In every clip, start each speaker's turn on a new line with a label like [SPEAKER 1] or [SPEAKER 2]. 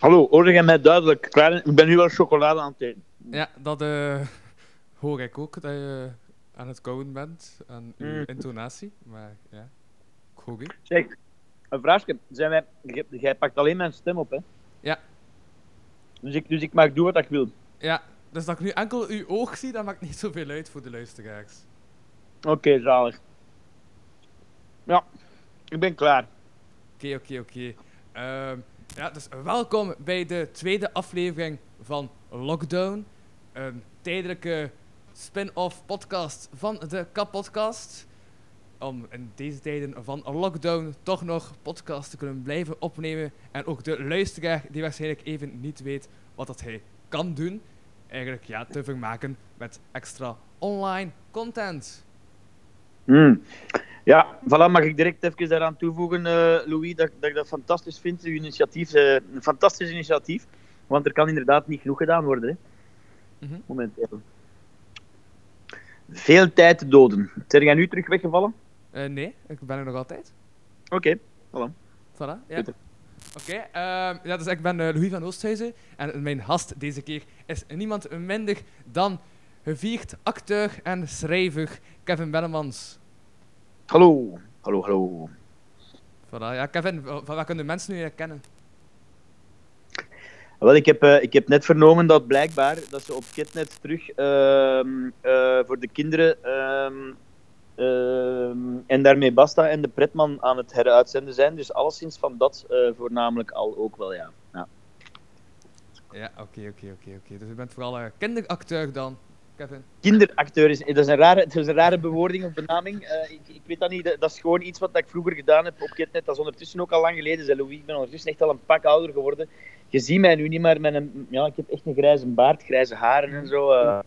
[SPEAKER 1] Hallo,
[SPEAKER 2] hoorde jij mij duidelijk? Klaar, ik ben nu wel chocolade aan het eten.
[SPEAKER 1] Ja, dat eh, hoor ik ook, dat je aan het kouwen bent, aan uw
[SPEAKER 2] Mm.
[SPEAKER 1] intonatie. Maar ja, ik hoor.
[SPEAKER 2] Zeg, een vraagje. Zijn wij, jij, jij pakt alleen mijn stem op, hè?
[SPEAKER 1] Ja.
[SPEAKER 2] Dus ik, dus ik mag doen wat ik wil.
[SPEAKER 1] Ja, dus dat ik nu enkel uw oog zie, dat maakt niet zoveel uit voor de luisteraars.
[SPEAKER 2] Oké, zalig. Ja, ik ben klaar.
[SPEAKER 1] Oké, oké, oké. Ehm, Ja, dus welkom bij de tweede aflevering van Lockdown. Een tijdelijke spin-off podcast van de Kap-podcast. Om in deze tijden van lockdown toch nog podcast te kunnen blijven opnemen. En ook de luisteraar die waarschijnlijk even niet weet wat dat hij kan doen. Eigenlijk ja, te vermaken met extra online content.
[SPEAKER 2] Hmm. Ja, voilà, mag ik direct even daaraan toevoegen, eh, Louis, dat, dat ik dat fantastisch vind. Uw initiatief, eh, een fantastisch initiatief. Want er kan inderdaad niet genoeg gedaan worden, hè,
[SPEAKER 1] Mhm.
[SPEAKER 2] momenteel. Veel tijd doden. Zijn jij nu terug weggevallen?
[SPEAKER 1] Eh, nee, ik ben er nog altijd.
[SPEAKER 2] Oké, voilà.
[SPEAKER 1] Voilà, ja.
[SPEAKER 2] Goed.
[SPEAKER 1] Oké, ehm, ja, dus ik ben Louis van Oosthuizen en mijn gast deze keer is niemand minder dan gevierd acteur en schrijver Kevin Bennemans.
[SPEAKER 2] Hallo, hallo, hallo.
[SPEAKER 1] Voilà, ja, Kevin, van waar kunnen mensen nu herkennen?
[SPEAKER 2] Wel, ik heb, eh, ik heb net vernomen dat blijkbaar dat ze op Kitnet terug ehm, eh, voor de kinderen ehm, ehm, en daarmee Basta en de Pretman aan het heruitzenden zijn. Dus alleszins van dat eh, voornamelijk al ook wel, ja. ja.
[SPEAKER 1] Ja, oké, oké, oké, oké. Dus je bent vooral eh, kinderacteur dan, Kevin.
[SPEAKER 2] Kinderacteur is, dat is, een rare, dat is een rare bewoording of benaming. Eh, ik, ik weet dat niet, dat, dat is gewoon iets wat ik vroeger gedaan heb op Kitnet. Dat is ondertussen ook al lang geleden, zei Louis. Ik ben ondertussen echt al een pak ouder geworden. Je ziet mij nu niet meer met een... Ja, ik heb echt een grijze baard, grijze haren en zo. eh.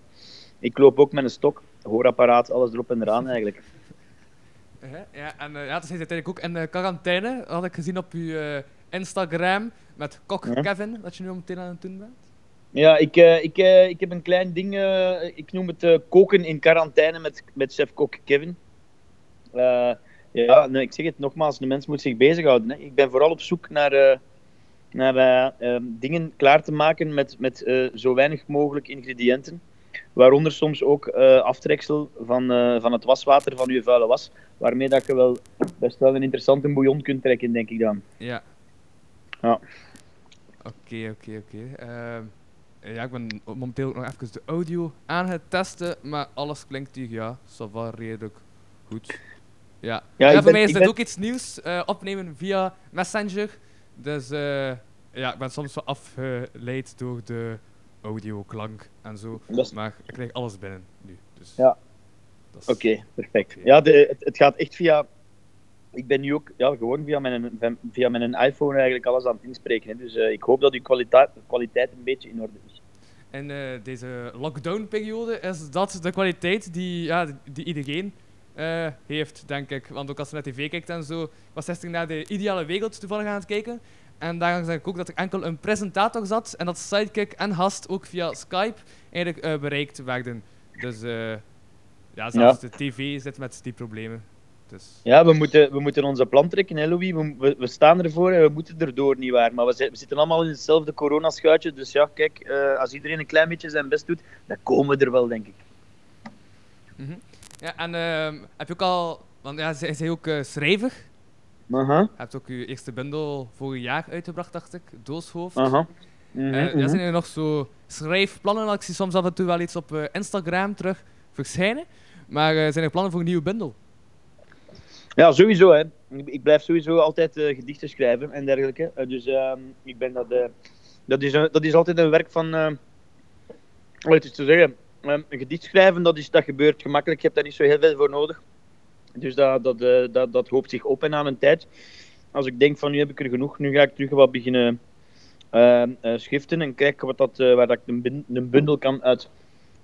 [SPEAKER 2] ik loop ook met een stok, hoorapparaat, alles erop en eraan eigenlijk.
[SPEAKER 1] Ja, en uh, ja, hij zit eigenlijk ook in uh, quarantaine, had ik gezien op uw uh, Instagram, met Kok. Kevin, dat je nu meteen aan het doen bent.
[SPEAKER 2] Ja, ik, eh, ik, eh, ik heb een klein ding, eh, ik noem het koken in quarantaine met, met chef-kok Kevin. Ja, nee, ik zeg het nogmaals, de mens moet zich bezighouden. Hè. Ik ben vooral op zoek naar, naar eh, ehm, dingen klaar te maken met, met zo weinig mogelijk ingrediënten. Waaronder soms ook aftreksel van, van het waswater van uw vuile was. Waarmee dat je wel best wel een interessante bouillon kunt trekken, denk ik dan.
[SPEAKER 1] Ja.
[SPEAKER 2] Ja.
[SPEAKER 1] Oké, oké, oké. Ehm, Ja, ik ben momenteel ook nog even de audio aan het testen, maar alles klinkt hier, ja, va, redelijk goed. Ja,
[SPEAKER 2] Ja,
[SPEAKER 1] voor
[SPEAKER 2] ben-
[SPEAKER 1] mij is dit
[SPEAKER 2] ben-
[SPEAKER 1] ook iets nieuws, eh, opnemen via Messenger. Dus eh, ja, ik ben soms wel afgeleid door de audioklank en zo.
[SPEAKER 2] Is-
[SPEAKER 1] Maar ik krijg alles binnen nu. Dus
[SPEAKER 2] Ja.
[SPEAKER 1] is-
[SPEAKER 2] Oké, perfect. Ja, de, het, het gaat echt via. Ik ben nu ook ja, gewoon via mijn, via mijn iPhone eigenlijk alles aan het inspreken. Hè. Dus eh, ik hoop dat uw kwaliteit, kwaliteit een beetje in orde is.
[SPEAKER 1] En eh, deze lockdown-periode is dat de kwaliteit die, ja, die iedereen eh, heeft, denk ik. Want ook als je naar tv kijkt en zo, ik was gisteren naar de Ideale Wereld toevallig aan het kijken. En daar zag ik ook dat er enkel een presentator zat en dat sidekick en gast ook via Skype eigenlijk eh, bereikt werden. Dus ja, zelfs de tv zit met die problemen. Dus,
[SPEAKER 2] Ja, we moeten, we moeten onze plan trekken, hè, Louis. We, we, we staan ervoor en we moeten erdoor, nietwaar. Maar we, zi- we zitten allemaal in hetzelfde coronaschuitje. Dus ja, kijk, eh, als iedereen een klein beetje zijn best doet, dan komen we er wel, denk ik.
[SPEAKER 1] mhm. Ja, en ehm, heb je ook al, want ja, zij is ook eh, schrijver.
[SPEAKER 2] Aha,
[SPEAKER 1] Je hebt ook je eerste bundel vorig jaar uitgebracht, dacht ik, Dooshoofd.
[SPEAKER 2] aha. Mhm,
[SPEAKER 1] Eh, ja,
[SPEAKER 2] mhm.
[SPEAKER 1] zijn er nog zo schrijfplannen? Ik zie soms af en toe wel iets op eh, Instagram terug verschijnen. Maar eh, zijn er plannen voor een nieuwe bundel?
[SPEAKER 2] Ja, sowieso. Hè. Ik, blijf sowieso altijd eh, gedichten schrijven en dergelijke. Eh, dus ehm, ik ben dat, eh, dat, is, dat is altijd een werk van, Allee, het is te zeggen, ehm, een gedicht schrijven, dat, is, dat gebeurt gemakkelijk. Je hebt daar niet zo heel veel voor nodig. Dus dat, dat, dat, dat hoopt zich op en aan een tijd. Als ik denk van nu heb ik er genoeg, nu ga ik terug wat beginnen eh, eh, schriften en kijken wat dat, waar dat ik een, een bundel kan uit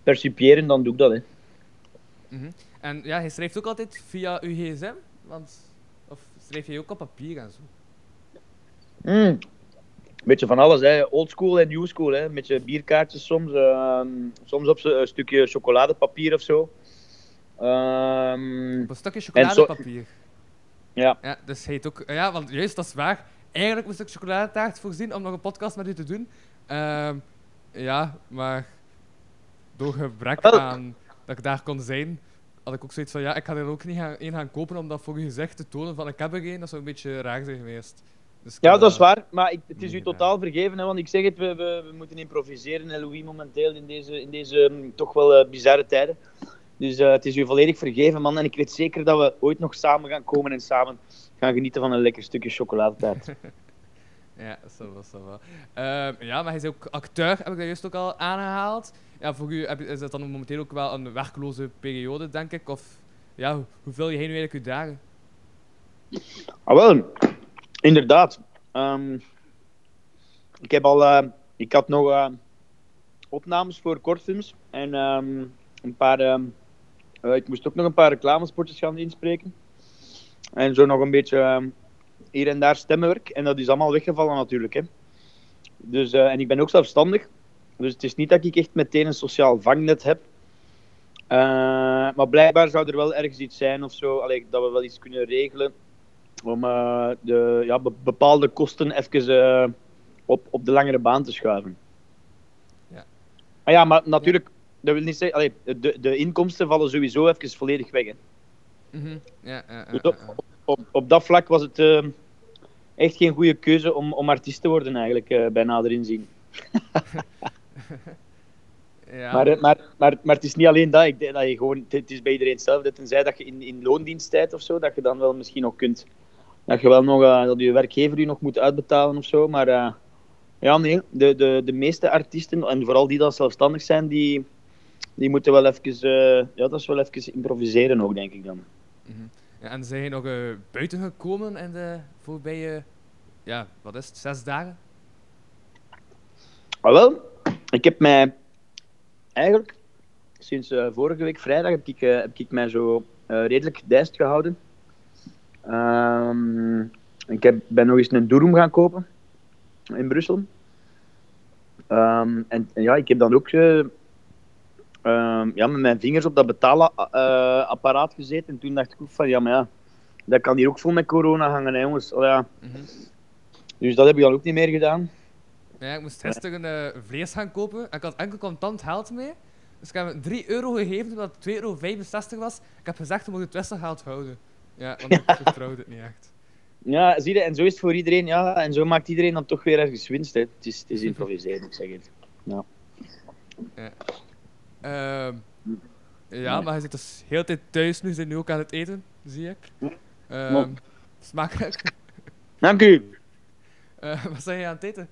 [SPEAKER 2] percipiëren, dan doe ik dat. Hè.
[SPEAKER 1] Mhm. En ja, je schrijft ook altijd via uw gsm? Want, of schrijf je ook op papier en zo?
[SPEAKER 2] Mm. Beetje van alles, hè. old school en new school. Hè. Een beetje bierkaartjes soms. ehm, soms op een stukje chocoladepapier of zo. Ehm,
[SPEAKER 1] Op een stukje chocoladepapier.
[SPEAKER 2] ja.
[SPEAKER 1] Ja, dus heet ook... Ja, want juist, dat is waar. Eigenlijk moest ik chocoladetaart voorzien om nog een podcast met u te doen. Ehm, ja, maar door gebrek aan dat ik daar kon zijn, had ik ook zoiets van, ja, ik ga er ook niet gaan, één gaan kopen om dat voor u gezegd te tonen van ik heb er één. Dat zou een beetje raar zijn geweest. Dus
[SPEAKER 2] ja, dat is waar. Maar ik, het is u totaal vergeven. Hè, want ik zeg het, we, we, we moeten improviseren, hè, Louis, momenteel in deze, in deze mm, toch wel eh, bizarre tijden. Dus eh, het is u volledig vergeven, man. En ik weet zeker dat we ooit nog samen gaan komen en samen gaan genieten van een lekker stukje chocoladetaart.
[SPEAKER 1] Ja, zo was dat wel. Ehm, ja, maar hij is ook acteur, heb ik dat juist ook al aangehaald. Ja, voor u heb is dat dan momenteel ook wel een werkloze periode, denk ik? Of ja, hoe- hoe vul je heen eigenlijk uw dagen?
[SPEAKER 2] Ah, wel, inderdaad. Ehm, ik heb al, eh, ik had nog eh, opnames voor kortfilms en ehm, een paar, eh, ik moest ook nog een paar reclamespotjes gaan inspreken. En zo nog een beetje hier en daar stemmenwerk. En dat is allemaal weggevallen natuurlijk. Hè. Dus, eh, en ik ben ook zelfstandig. Dus het is niet dat ik echt meteen een sociaal vangnet heb. Eh, maar blijkbaar zou er wel ergens iets zijn of zo, allee, dat we wel iets kunnen regelen om eh, de, ja, be- bepaalde kosten even op, op de langere baan te schuiven.
[SPEAKER 1] Ja.
[SPEAKER 2] Maar ja, maar natuurlijk, dat wil niet zeggen, allee, de, de inkomsten vallen sowieso even volledig weg. Hè.
[SPEAKER 1] Mhm, Ja, ja, ja,
[SPEAKER 2] Dus
[SPEAKER 1] ja,
[SPEAKER 2] op,
[SPEAKER 1] ja.
[SPEAKER 2] Op, op dat vlak was het eh, echt geen goede keuze om, om artiest te worden, eigenlijk, eh, bij nader inzien.
[SPEAKER 1] Ja.
[SPEAKER 2] Maar, eh, maar, maar, maar het is niet alleen dat. Ik denk dat je gewoon, het- is bij iedereen hetzelfde. Tenzij dat je in, in loondiensttijd of zo, dat je dan wel misschien nog kunt. Dat je wel nog, eh, dat je werkgever je nog moet uitbetalen of zo. Maar ja, nee, de, de, de meeste artiesten, en vooral die dan zelfstandig zijn, die, die moeten wel even, ja, dat is wel even improviseren ook, denk ik dan.
[SPEAKER 1] Mhm. En zijn nog eh, buiten gekomen in de voorbije, ja, wat is het, zes dagen?
[SPEAKER 2] Maar wel, ik heb mij eigenlijk sinds eh, vorige week vrijdag heb ik, eh, heb ik mij zo redelijk gedijst gehouden. Ehm, ik heb, ben nog eens een Durum gaan kopen in Brussel. Ehm, en, en ja, ik heb dan ook eh, ehm, ja, met mijn vingers op dat betaalapparaat gezeten. En toen dacht ik ook van, ja, maar ja, dat kan hier ook vol met corona hangen, hè, jongens. Al ja.
[SPEAKER 1] Mhm.
[SPEAKER 2] Dus dat heb ik dan ook niet meer gedaan.
[SPEAKER 1] Ja, ik moest gisteren eh, vlees gaan kopen en ik had enkel contant geld mee. Dus ik heb hem 3 euro gegeven omdat het 2,65 euro was. Ik heb gezegd, we moeten het wisselgeld houden. Ja, want ik vertrouwde het niet echt.
[SPEAKER 2] Ja, zie je, en zo is het voor iedereen. Ja, en zo maakt iedereen dan toch weer ergens winst. Hè. Het, is, het is improviseren, ik zeg het.
[SPEAKER 1] Ehm, ja, maar hij zit dus heel tijd thuis nu, zijn nu ook aan het eten, zie ik. Ehm, smakelijk.
[SPEAKER 2] Dank u.
[SPEAKER 1] Eh, wat zijn je aan het eten?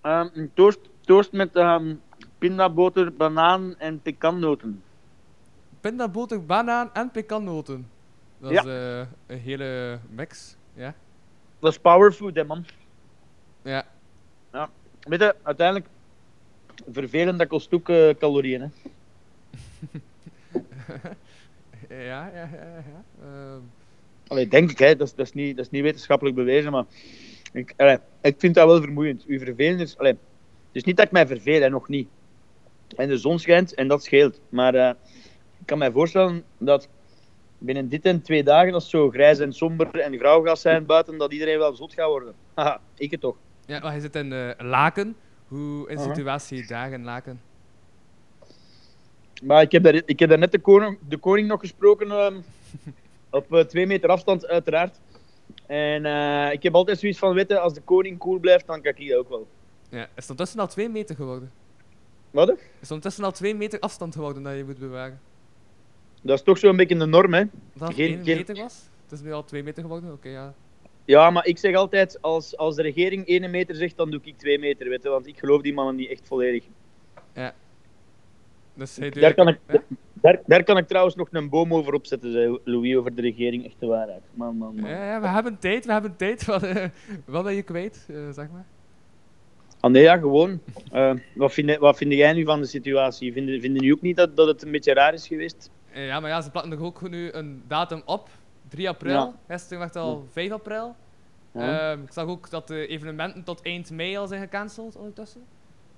[SPEAKER 2] Ehm, een toast, toast met ehm pindaboter, banaan en pekannoten.
[SPEAKER 1] Pindaboter, banaan en pekannoten. Dat
[SPEAKER 2] Ja.
[SPEAKER 1] is eh, een hele mix. Ja.
[SPEAKER 2] Dat is powerfood, hè, man.
[SPEAKER 1] Ja.
[SPEAKER 2] Weet je, uiteindelijk, vervelend, dat kost ook eh, calorieën. Hè.
[SPEAKER 1] Ja, ja, ja, ja. Ehm,
[SPEAKER 2] Allee, denk ik, hè. Dat, is, dat, is niet, dat is niet wetenschappelijk bewezen, maar ik, allee, ik vind dat wel vermoeiend. Uw vervelen is... Allee, het is niet dat ik mij verveel, hè, nog niet. En de zon schijnt en dat scheelt. Maar eh, ik kan mij voorstellen dat binnen dit en twee dagen, als het zo grijs en somber en grauw gaat zijn buiten, dat iedereen wel zot gaat worden. Haha, ik het toch.
[SPEAKER 1] ja, maar hij zit in eh, Laken. Hoe is de situatie daar in Laken?
[SPEAKER 2] Maar ik heb, daar, ik heb daar net de koning, de koning nog gesproken, ehm, op eh, twee meter afstand uiteraard. En eh, ik heb altijd zoiets van, weten, als de koning cool blijft, dan kan ik dat ook wel.
[SPEAKER 1] Ja, is het ondertussen al twee meter geworden?
[SPEAKER 2] Wat?
[SPEAKER 1] Is het ondertussen al twee meter afstand geworden dat je moet bewaren?
[SPEAKER 2] Dat is toch zo'n beetje de norm, hè.
[SPEAKER 1] Dat het
[SPEAKER 2] Geen-
[SPEAKER 1] één
[SPEAKER 2] geen-
[SPEAKER 1] meter was? Het is nu al twee meter geworden? Oké, ja.
[SPEAKER 2] Ja, maar ik zeg altijd, als, als de regering 1 meter zegt, dan doe ik 2 meter, weet je, want ik geloof die mannen niet echt volledig.
[SPEAKER 1] Dus hij
[SPEAKER 2] Daar kan, ik,
[SPEAKER 1] Ja.
[SPEAKER 2] daar, daar kan ik trouwens nog een boom over opzetten, zei Louis, over de regering. Echt de waarheid. Man, man, man.
[SPEAKER 1] Ja, ja, we hebben tijd, we hebben tijd. Wat, eh, wat ben je kwijt, eh, zeg maar?
[SPEAKER 2] Ah, nee, ja, gewoon. Eh, wat, vind, wat vind jij nu van de situatie? Vinden, jullie ook niet dat, dat het een beetje raar is geweest?
[SPEAKER 1] Ja, maar ja, ze plakken er ook nu een datum op. 3 april. Gisteren werd het al 5 april. Ehm, ik zag ook dat de evenementen tot eind mei al zijn gecanceld ondertussen.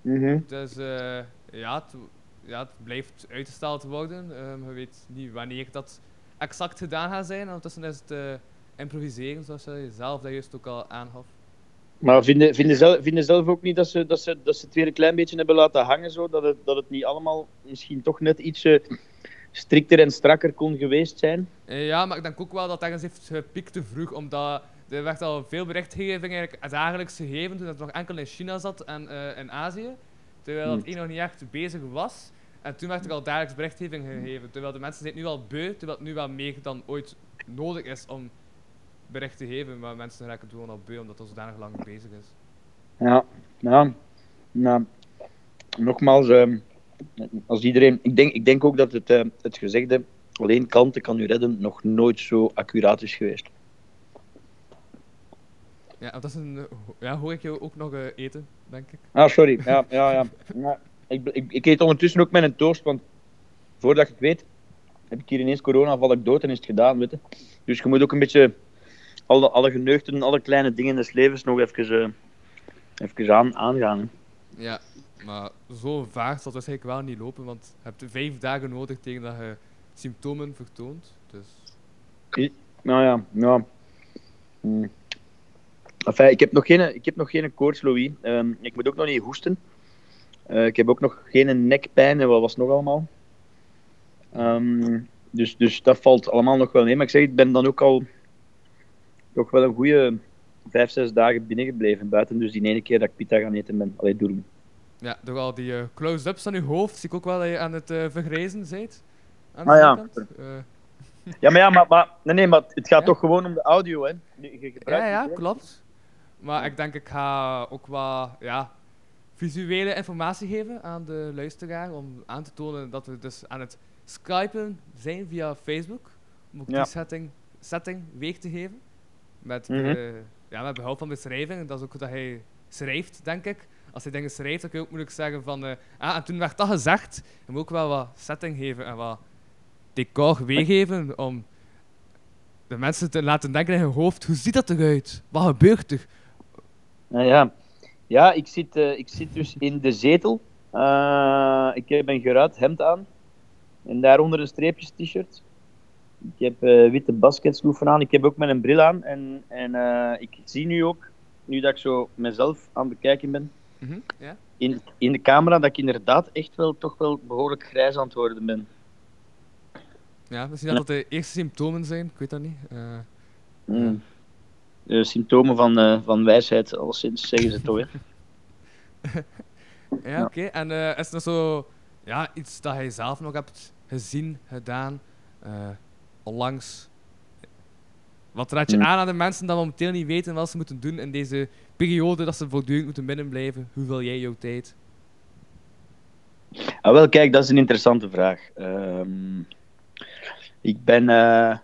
[SPEAKER 2] Mhm.
[SPEAKER 1] Dus eh, ja, het, ja, het blijft uitgesteld worden. Ehm je weet niet wanneer dat exact gedaan gaat zijn. Ondertussen is het eh, improviseren, zoals je zelf dat juist ook al aangaf.
[SPEAKER 2] Maar vinden, vinden, zelf, vinden zelf ook niet dat ze, dat, ze, dat ze het weer een klein beetje hebben laten hangen? Zo? Dat, het, dat het niet allemaal misschien toch net iets eh, strikter en strakker kon geweest zijn?
[SPEAKER 1] Eh, ja, maar ik denk ook wel dat ergens heeft gepiekt te vroeg, omdat er werd al veel berichtgeving eigenlijk dagelijks gegeven toen het nog enkel in China zat en eh, in Azië, terwijl het
[SPEAKER 2] Hmm.
[SPEAKER 1] één nog niet echt bezig was. En toen werd er al dagelijks berichtgeving gegeven, terwijl de mensen zijn nu al beu, terwijl het nu wel meer dan ooit nodig is om bericht te geven, maar mensen raken het gewoon al beu omdat het al zodanig lang bezig is.
[SPEAKER 2] Ja, ja. Nou, nogmaals, ehm, als iedereen, ik, denk, ik denk ook dat het, eh, het gezegde alleen kanten kan u redden nog nooit zo accuraat is geweest.
[SPEAKER 1] Ja, dat is een, ja, hoor ik jou ook nog eh, eten, denk ik.
[SPEAKER 2] Ah, sorry. Ja, ja, ja. ja ik, ik, ik eet ondertussen ook met een toast, want voordat ik het weet, heb ik hier ineens corona, val ik dood en is het gedaan, weet je. Dus je moet ook een beetje alle, alle geneugten, alle kleine dingen des levens nog even, eh, even aan, aangaan. hè.
[SPEAKER 1] Ja, maar zo vaag zal het waarschijnlijk wel niet lopen, want je hebt vijf dagen nodig tegen dat je symptomen vertoont. Dus
[SPEAKER 2] Nou ja, ja. Enfin, ik heb nog geen, ik heb nog geen koorts, Louis. Ehm, ik moet ook nog niet hoesten. Eh, ik heb ook nog geen nekpijn en wat was nog allemaal. Ehm, dus, dus dat valt allemaal nog wel mee. Maar ik zeg, ik ben dan ook al toch wel een goede vijf, zes dagen binnengebleven. Buiten dus die ene keer dat ik pita gaan eten ben. Allee, doen.
[SPEAKER 1] Ja, door al die eh, close-ups aan je hoofd zie ik ook wel dat je aan het eh, vergrijzen bent. Aan de
[SPEAKER 2] Ah, ja.
[SPEAKER 1] Eh,
[SPEAKER 2] Ja, maar ja, maar, maar, nee, nee, maar het gaat
[SPEAKER 1] Ja?
[SPEAKER 2] toch gewoon om de audio, hè? Je, je gebruikt
[SPEAKER 1] ja, ja, klopt. Maar ik denk ik ga ook wat ja, visuele informatie geven aan de luisteraar om aan te tonen dat we dus aan het skypen zijn via Facebook. Om ook
[SPEAKER 2] Ja.
[SPEAKER 1] die setting, setting weeg te geven. Met, eh, ja, met behulp van beschrijving. Dat is ook dat hij schrijft, denk ik. Als hij dingen schrijft, dan kun je ook moeilijk zeggen van... eh, ah, en toen werd dat gezegd. Je moet ook wel wat setting geven en wat decor weergeven om de mensen te laten denken in hun hoofd. Hoe ziet dat eruit? Wat gebeurt er?
[SPEAKER 2] Nou ja, ja ik, zit, eh, ik zit dus in de zetel. Eh, ik heb een geruit hemd aan. En daaronder een streepjes t-shirt. Ik heb witte basketsloeven aan. Ik heb ook een bril aan. En, en ik zie nu ook, nu dat ik zo mezelf aan het bekijken ben,
[SPEAKER 1] Mhm,
[SPEAKER 2] in, in de camera, dat ik inderdaad echt wel toch wel behoorlijk grijs aan het worden ben.
[SPEAKER 1] ja, misschien dat dat de eerste symptomen zijn. Ik weet dat niet. Eh,
[SPEAKER 2] Mm. De symptomen van, eh, van wijsheid, alleszins zeggen ze toch. Hè?
[SPEAKER 1] ja,
[SPEAKER 2] Ja.
[SPEAKER 1] oké. En eh, is er zo ja, iets dat hij zelf nog hebt gezien, gedaan, onlangs? Wat raad je
[SPEAKER 2] Hmm.
[SPEAKER 1] aan aan de mensen die momenteel niet weten wat ze moeten doen in deze periode dat ze voortdurend moeten binnenblijven? Hoe vul jij jouw tijd?
[SPEAKER 2] Ah, wel, kijk, dat is een interessante vraag. Ehm, ik ben. eh,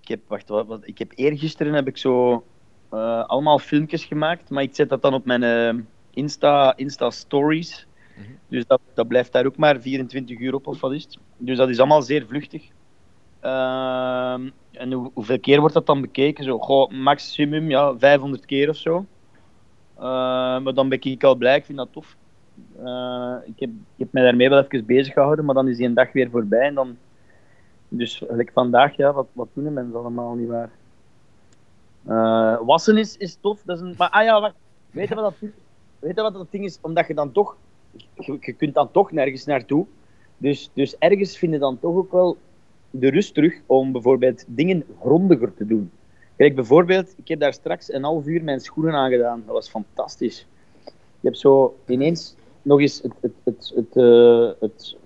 [SPEAKER 2] ik heb, wacht, wat, wat, ik heb eergisteren heb ik zo eh, allemaal filmpjes gemaakt, maar ik zet dat dan op mijn eh, Insta, Insta Stories.
[SPEAKER 1] Mhm.
[SPEAKER 2] Dus dat, dat blijft daar ook maar 24 uur op, of wat is het? Dus dat is allemaal zeer vluchtig. Ehm, en hoe, hoeveel keer wordt dat dan bekeken? Zo, goh, maximum ja, 500 keer of zo. Eh, maar dan ben ik al blij, ik vind dat tof. Eh, ik, heb, ik heb mij daarmee wel even bezig gehouden, maar dan is die een dag weer voorbij. En dan, dus gelijk vandaag, ja, wat, wat doen mensen allemaal niet waar? Eh, wassen is, is tof. Dat is een, maar ah ja. Weet je wat dat, weet je wat dat ding is? Omdat je dan toch, je, je kunt dan toch nergens naartoe. Dus, dus ergens vind je dan toch ook wel de rust terug om bijvoorbeeld dingen grondiger te doen. Kijk, bijvoorbeeld, ik heb daar straks een half uur mijn schoenen aangedaan. Dat was fantastisch. Je hebt zo ineens nog eens het, het, het, het, eh, het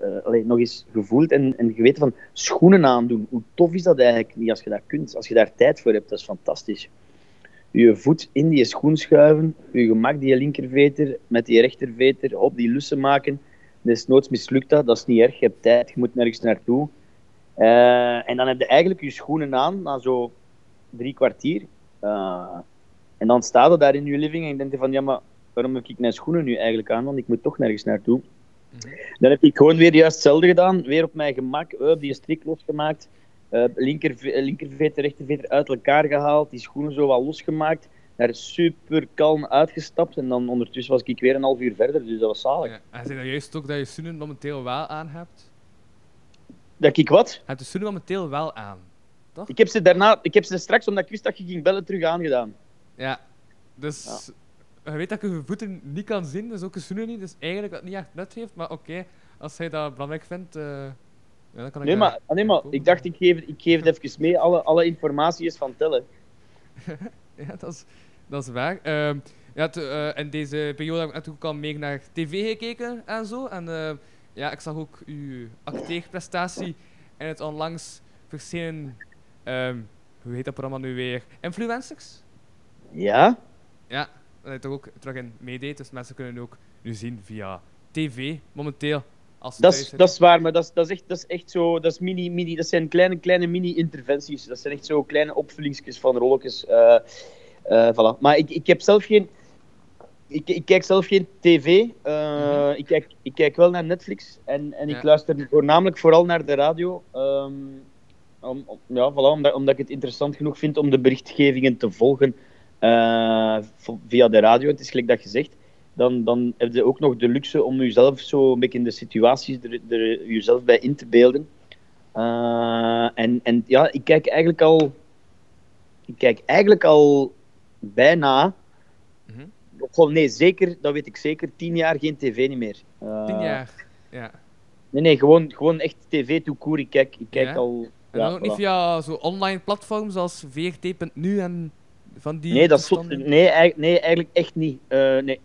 [SPEAKER 2] eh, nog eens gevoeld en, en geweten van schoenen aandoen. Hoe tof is dat eigenlijk niet als je dat kunt, als je daar tijd voor hebt? Dat is fantastisch. je voet in die schoen schuiven, je gemak die linkerveter met die rechterveter op die lussen maken. Desnoods mislukt dat, dat is niet erg, je hebt tijd, je moet nergens naartoe. Eh, en dan heb je eigenlijk je schoenen aan na zo drie kwartier. Eh, en dan staat je daar in je living en je denkt van, ja, maar waarom heb ik mijn schoenen nu eigenlijk aan? Want ik moet toch nergens naartoe. Dan heb ik gewoon weer juist hetzelfde gedaan. Weer op mijn gemak, up, die strik losgemaakt. Uh, linker, linkerveter, rechterveter uit elkaar gehaald. Die schoenen zo wat losgemaakt. Daar super kalm uitgestapt. En dan ondertussen was ik weer een half uur verder. Dus dat was zalig.
[SPEAKER 1] Ja, en zei dat juist ook dat je schoenen momenteel wel aan hebt?
[SPEAKER 2] Dat ik wat?
[SPEAKER 1] Hebt de schoenen momenteel wel aan, toch?
[SPEAKER 2] Ik heb ze daarna, ik heb ze straks, omdat ik wist dat je ging bellen, terug aangedaan.
[SPEAKER 1] Ja, dus je weet dat je je voeten niet kan zien, dus ook je schoenen niet. Dus eigenlijk dat niet echt nut heeft. Maar oké, als hij dat belangrijk vindt, uh, ja, dan kan ik
[SPEAKER 2] Nee, maar, nee, maar ik dacht, ik geef, ik geef het even mee. Alle, alle informatie is van tellen.
[SPEAKER 1] ja, dat is, dat is waar. Uh, ja, te, uh, in deze periode heb ik natuurlijk ook al mee naar tv gekeken en zo. En ja, ik zag ook uw acteerprestatie in het onlangs verschenen... Um, hoe heet dat programma nu weer? Influencers?
[SPEAKER 2] Ja?
[SPEAKER 1] Ja, dat hij toch ook terug in meedeed. Dus mensen kunnen ook nu zien via tv momenteel. Als
[SPEAKER 2] dat, is, dat is waar, maar dat is, dat is, echt, dat is echt zo. Dat, is mini, mini, dat zijn kleine, kleine mini-interventies. Dat zijn echt zo kleine opvullingsjes van rolletjes. Uh, uh, voilà. Maar ik, ik heb zelf geen. Ik, ik kijk zelf geen tv. Uh, mm-hmm. ik, kijk, ik kijk wel naar Netflix en, en ik ja. luister voornamelijk vooral naar de radio. Um, om, om, ja, voilà, omdat, omdat ik het interessant genoeg vind om de berichtgevingen te volgen uh, via de radio. Het is gelijk dat gezegd. Dan, dan heb je ook nog de luxe om jezelf zo een beetje in de situaties er, er jezelf bij in te beelden. Uh, en, en ja, ik kijk eigenlijk al. Ik kijk eigenlijk al bijna. Nee, zeker, dat weet ik zeker. Tien jaar geen tv niet meer.
[SPEAKER 1] Uh, tien jaar, ja.
[SPEAKER 2] Nee, nee, gewoon, gewoon echt tv toekoer. Ik kijk, ik kijk
[SPEAKER 1] ja?
[SPEAKER 2] al.
[SPEAKER 1] En dan ook niet via zo online platforms als VRT.nu en van die
[SPEAKER 2] nee, dat is, nee, eigenlijk, nee, eigenlijk echt niet. Uh, nee.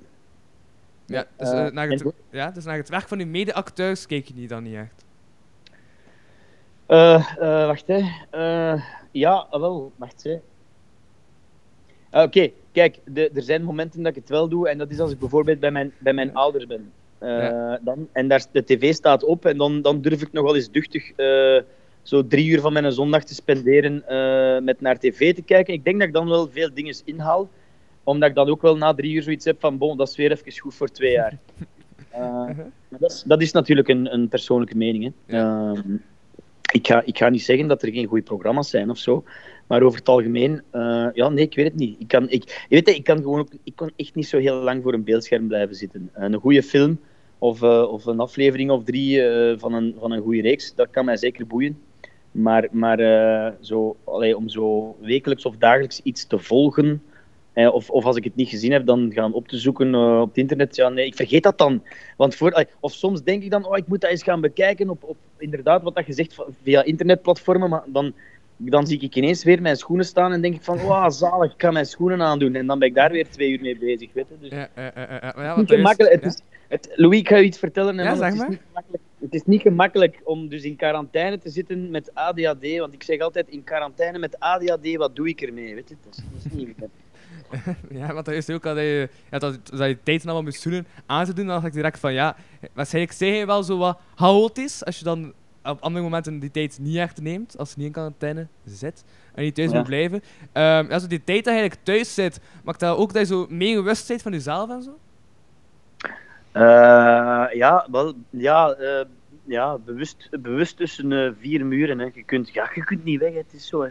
[SPEAKER 1] Ja, dus, uh, naar het, ja, dus naar het werk van uw mede-acteurs keek je die dan niet echt?
[SPEAKER 2] Wacht, hè. ja, wel, wacht, hè. Oké, okay, kijk, de, er zijn momenten dat ik het wel doe. En dat is als ik bijvoorbeeld bij mijn, bij mijn ouders ben. Ja. dan, en daar, de tv staat op en dan, dan durf ik nog wel eens duchtig zo drie uur van mijn zondag te spenderen uh, met naar tv te kijken. Ik denk dat ik dan wel veel dingen inhaal, omdat ik dan ook wel na drie uur zoiets heb van, bon, dat is weer even goed voor twee jaar. Uh, dat, is, dat, is, natuurlijk een, een persoonlijke mening. Hè. Ja. Uh, ik, ga, ik ga niet zeggen dat er geen goede programma's zijn of zo, maar over het algemeen, uh, ja, nee, ik weet het niet. Ik kan, ik, je weet, ik kan gewoon ook, ik kan echt niet zo heel lang voor een beeldscherm blijven zitten. een goede film of, of een aflevering of drie van, een, van een goede reeks, dat kan mij zeker boeien. Maar, maar zo, allee, om zo wekelijks of dagelijks iets te volgen, eh, of, of als ik het niet gezien heb, dan gaan op te zoeken op het internet. Ja, nee, ik vergeet dat dan. Want voor, of soms denk ik dan, oh, ik moet dat eens gaan bekijken op, op inderdaad wat dat je zegt via internetplatformen, maar dan, dan zie ik ineens weer mijn schoenen staan en denk ik van, oh, zalig, ik ga mijn schoenen aandoen. En dan ben ik daar weer twee uur mee bezig, weet je. Dus,
[SPEAKER 1] ja, ja, ja,
[SPEAKER 2] ja, het, is makkelijk, het, is, het, Louis, ik ga je iets vertellen.
[SPEAKER 1] Ja, zeg
[SPEAKER 2] maar. Het is, niet gemakkelijk, het is niet gemakkelijk om dus in quarantaine te zitten met ADHD. Want ik zeg altijd, in quarantaine met ADHD, wat doe ik ermee? Weet je? Dat, is, niet
[SPEAKER 1] ja, want dat is ook al dat je, ja, dat, dat je tijd allemaal met schoenen aan te doen. Dan dacht ik direct van, ja, waarschijnlijk zeg je wel zo wat chaotisch. Als je dan op andere momenten die tijd niet echt neemt, als je niet in quarantaine zit en niet thuis
[SPEAKER 2] Ja.
[SPEAKER 1] moet blijven. Ehm als je die tijd eigenlijk thuis zit, maakt dat ook dat je zo meer bewust bent van jezelf en zo?
[SPEAKER 2] Eh, ja, wel, ja, eh, ja bewust, bewust tussen eh, vier muren. Hè. Je, kunt, ja, je kunt niet weg, het is zo. Hè.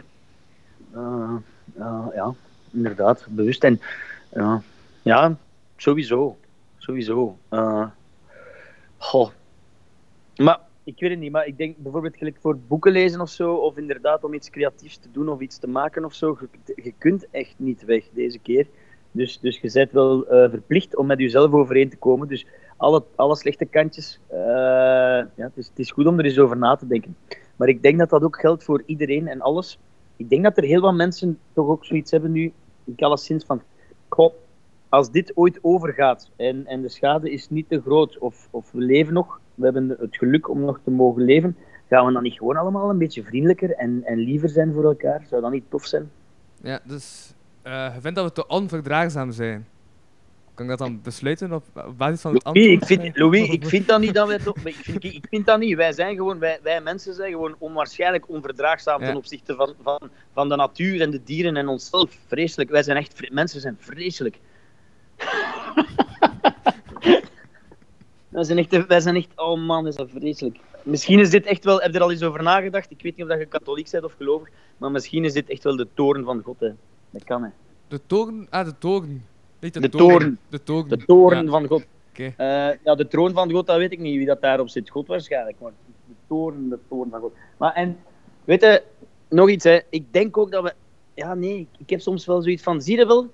[SPEAKER 2] Ja, inderdaad, bewust. En ja, ja sowieso. Sowieso. Goh. Maar ik weet het niet, maar ik denk bijvoorbeeld gelijk voor boeken lezen of zo, of inderdaad om iets creatiefs te doen of iets te maken of zo, je, kunt echt niet weg deze keer. Dus, dus je bent wel eh, verplicht om met jezelf overeen te komen. Dus alle, alle slechte kantjes, eh, ja, het, is, het is goed om er eens over na te denken. Maar ik denk dat dat ook geldt voor iedereen en alles. Ik denk dat er heel wat mensen toch ook zoiets hebben nu, ik alleszins van, als dit ooit overgaat en, en de schade is niet te groot, of, of we leven nog, we hebben het geluk om nog te mogen leven, gaan we dan niet gewoon allemaal een beetje vriendelijker en, en liever zijn voor elkaar? Zou dat niet tof zijn?
[SPEAKER 1] Ja, dus Eh, je vindt dat we te onverdraagzaam zijn. Kan ik dat dan besluiten op, basis van het
[SPEAKER 2] Louis, ik
[SPEAKER 1] antwoord?
[SPEAKER 2] vind, Louis, ik vind dat niet dat wij toch, ik, vind, ik vind dat niet. Wij zijn gewoon, wij, wij mensen zijn gewoon onwaarschijnlijk onverdraagzaam
[SPEAKER 1] Ja.
[SPEAKER 2] ten opzichte van, van, van de natuur en de dieren en onszelf. Vreselijk. Wij zijn echt, vre- mensen zijn vreselijk. wij, zijn echt, wij zijn echt, oh man, is dat vreselijk. Misschien is dit echt wel, heb je er al eens over nagedacht? Ik weet niet of dat je katholiek bent of gelovig, maar misschien is dit echt wel de toren van God. Hè. Dat kan, hè.
[SPEAKER 1] De toren? Ah, de toren. Niet de,
[SPEAKER 2] De
[SPEAKER 1] toren.
[SPEAKER 2] toren.
[SPEAKER 1] De toren.
[SPEAKER 2] De toren
[SPEAKER 1] Ja,
[SPEAKER 2] van God.
[SPEAKER 1] Oké.
[SPEAKER 2] Eh, ja, de troon van God, dat weet ik niet wie dat daarop zit. God waarschijnlijk. Maar de toren, de toren van God. Maar en, weet je, nog iets, hè. Ik denk ook dat we... Ja, nee, ik- ik heb soms wel zoiets van... Zie je wel?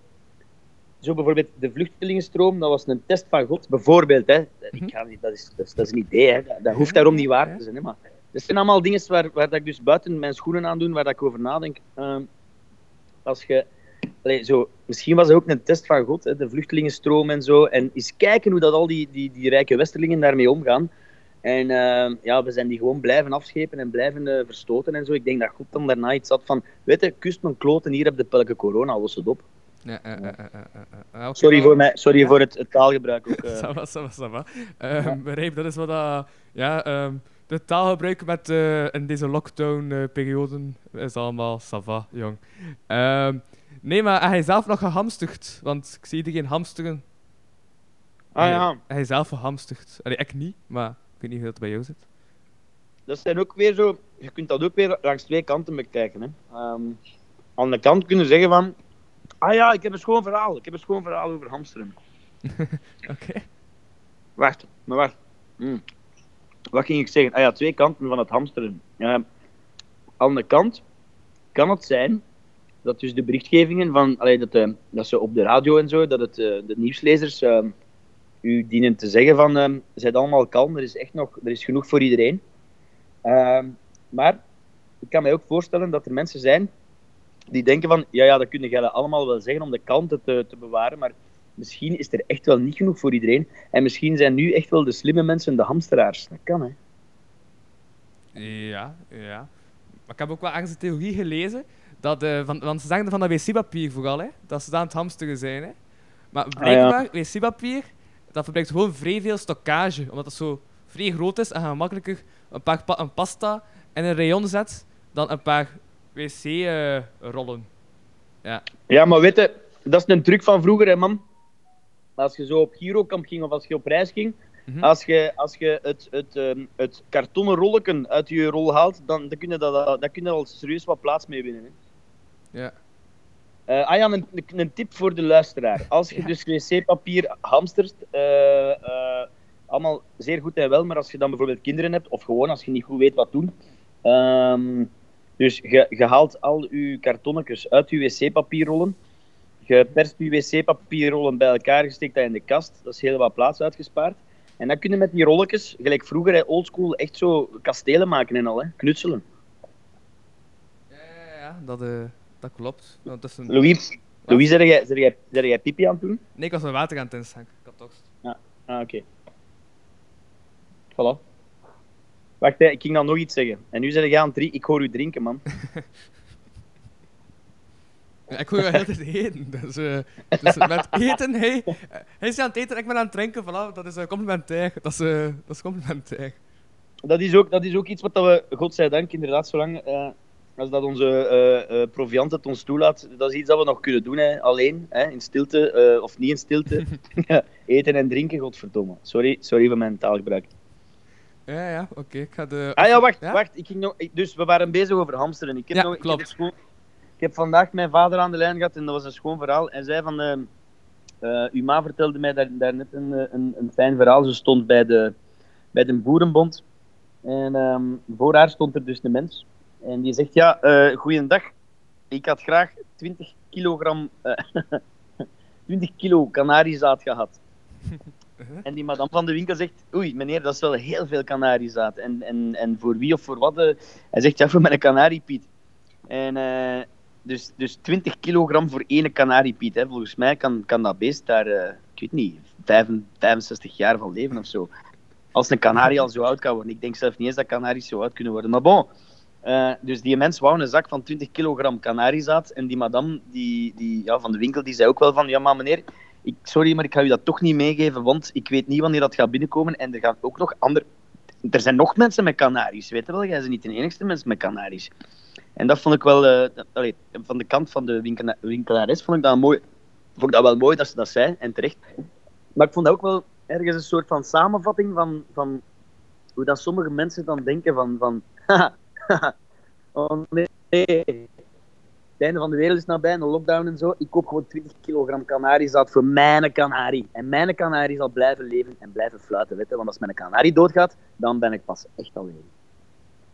[SPEAKER 2] Zo bijvoorbeeld de vluchtelingenstroom, dat was een test van God. Bijvoorbeeld, hè. Ik ga niet, dat, is, dat, is, dat is een idee, hè. Dat, dat hoeft daarom niet waar te zijn, hè. Maar dat zijn allemaal dingen waar, waar dat ik dus buiten mijn schoenen aan doe, waar dat ik over nadenk. Ehm, als je... Allee, zo, misschien was het ook een test van God, hè, de vluchtelingenstroom en zo. En eens kijken hoe dat al die, die, die rijke westerlingen daarmee omgaan. En ehm, ja, we zijn die gewoon blijven afschepen en blijven eh, verstoten en zo. Ik denk dat God dan daarna iets had van, weet je, kust mijn kloten, hier heb je pelke corona, los het op.
[SPEAKER 1] Ja, eh, eh, eh, eh, eh, eh,
[SPEAKER 2] Sorry voor, mij, sorry
[SPEAKER 1] Ja.
[SPEAKER 2] voor het, het taalgebruik ook. eh.
[SPEAKER 1] Ça va, ça va, ça va. Ehm, Begrijp, dat is wat dat... Ja, ehm, de taalgebruik met, eh, in deze lockdown-periode is allemaal ça va, jong. Ehm, nee, maar heb hij zelf nog gehamsterd? Want ik zie iedereen hamsteren.
[SPEAKER 2] Ah ja,
[SPEAKER 1] Heb hij zelf gehamsterd? Allee, ik niet, maar ik weet niet hoe dat bij jou zit.
[SPEAKER 2] dat zijn ook weer zo... Je kunt dat ook weer langs twee kanten bekijken. Hè. Ehm, aan de kant kunnen zeggen van... Ah ja, ik heb een schoon verhaal. Ik heb een schoon verhaal over hamsteren.
[SPEAKER 1] Oké.
[SPEAKER 2] Wacht, maar wacht. Hmm. Wat ging ik zeggen? Ah ja, twee kanten van het hamsteren. Aan de kant kan het zijn dat dus de berichtgevingen van, allee, dat, eh, dat ze op de radio en zo, dat het, eh, de nieuwslezers eh, u dienen te zeggen van, zijt allemaal kalm, er is echt nog, er is genoeg voor iedereen. Ehm, maar ik kan mij ook voorstellen dat er mensen zijn die denken van, ja, ja, dat kunnen jullie allemaal wel zeggen om de kalmte te, te bewaren, maar misschien is er echt wel niet genoeg voor iedereen. En misschien zijn nu echt wel de slimme mensen de hamsteraars. Dat kan, hè.
[SPEAKER 1] Ja, ja. Maar ik heb ook wel ergens een theorie gelezen. Dat, eh, van, want ze zeggen van dat wc-papier vooral, hè. Dat ze daar aan het hamsteren zijn, hè. Maar blijkbaar, wc-papier, dat verbruikt gewoon vrij veel stockage. Omdat het zo vrij groot is en je makkelijker een paar pa- een pasta in een rayon zet dan een paar wc-rollen. ja.
[SPEAKER 2] Ja, maar weet je, dat is een truc van vroeger, hè, man. Als je zo op Girokamp ging of als je op reis ging,
[SPEAKER 1] Mhm.
[SPEAKER 2] als je, als je het, het, ehm, het kartonnen rolletje uit je rol haalt, dan, dan kun je dat, dan kun je al serieus wat plaats mee winnen. Hè.
[SPEAKER 1] Ja.
[SPEAKER 2] Eh, ah ja, een, een tip voor de luisteraar. Als je
[SPEAKER 1] Ja.
[SPEAKER 2] dus wc-papier hamstert, eh, eh, allemaal zeer goed en wel, maar als je dan bijvoorbeeld kinderen hebt, of gewoon als je niet goed weet wat doen, ehm, dus je, je haalt al je kartonnetjes uit je wc-papierrollen, je perst je wc-papierrollen bij elkaar, je steekt dat in de kast, dat is heel wat plaats uitgespaard. En dan kun je met die rolletjes, gelijk vroeger, oldschool, echt zo kastelen maken en al, hè, knutselen.
[SPEAKER 1] Ja, ja, ja, dat, eh, dat klopt. Want dat is een...
[SPEAKER 2] Louis, Louis zeg jij, zeg, jij, zeg jij pipi aan het doen?
[SPEAKER 1] Nee, ik was mijn water aan het inschenken. Ik had dorst.
[SPEAKER 2] Ah, oké. Voilà. Wacht, ik ging dan nog iets zeggen. En nu zeg jij aan drie, ik hoor u drinken, man.
[SPEAKER 1] Ja, ik wil wel heel de tijd eten. Dus, eh, dus met eten, hij, hij is aan het eten, ik ben aan het drinken. Voilà, dat is eh, complementair. Dat is, eh, dat is.
[SPEAKER 2] Dat is ook, dat is ook iets wat we, godzijdank, inderdaad, zolang eh, als dat onze eh eh, proviant het ons toelaat, dat is iets dat we nog kunnen doen, hè, alleen, hè, in stilte, eh, of niet in stilte. Eten en drinken, godverdomme. Sorry, sorry voor mijn taalgebruik.
[SPEAKER 1] Ja, ja, oké. Ik ga de...
[SPEAKER 2] Ah ja, wacht,
[SPEAKER 1] Ja?
[SPEAKER 2] wacht. Ik ging nog, ik- dus we waren bezig over hamsteren. Ik heb,
[SPEAKER 1] Ja,
[SPEAKER 2] nog, ik, heb schoon- ik heb vandaag mijn vader aan de lijn gehad en dat was een schoon verhaal. Hij zei van, eh, uw ma vertelde mij daar, daarnet een, eh, een, een fijn verhaal. Ze stond bij de, bij de boerenbond en ehm, voor haar stond er dus een mens. En die zegt, ja, eh goeiedag. Ik had graag 20 kilogram, eh 20 kilo kanariezaad gehad.
[SPEAKER 1] Uh-huh.
[SPEAKER 2] En die madame van de winkel zegt, oei meneer, dat is wel heel veel kanariezaad. En, en, en voor wie of voor wat? eh? Hij zegt, ja, voor mijn kanariepiet. En eh, dus, dus 20 kilogram voor één kanariepiet. Hè. Volgens mij kan, kan dat beest daar, eh, ik weet niet, 65, 65 jaar van leven of zo. Als een kanarie al zo oud kan worden. Ik denk zelf niet eens dat kanaries zo oud kunnen worden. Maar bon, dus die mens wou een zak van 20 kilogram kanariezaad. En die madame die, die, ja, van de winkel die zei ook wel van... Ja, maar meneer, ik, sorry, maar ik ga u dat toch niet meegeven, want ik weet niet wanneer dat gaat binnenkomen. En er gaan ook nog andere... Er zijn nog mensen met kanaries, weet je wel? Jij bent niet de enigste mens met kanaries. En dat vond ik wel... eh, van de kant van de winkela- winkelares vond ik dat mooi. Vond ik dat wel mooi dat ze dat zei, en terecht. Maar ik vond dat ook wel ergens een soort van samenvatting van... van hoe dat sommige mensen dan denken van... van oh nee. Het einde van de wereld is nabij, een lockdown en zo. Ik koop gewoon 20 kilogram kanariezaad voor mijn kanarie. En mijn kanarie zal blijven leven en blijven fluiten, weet je. Want als mijn kanarie doodgaat, dan ben ik pas echt alleen.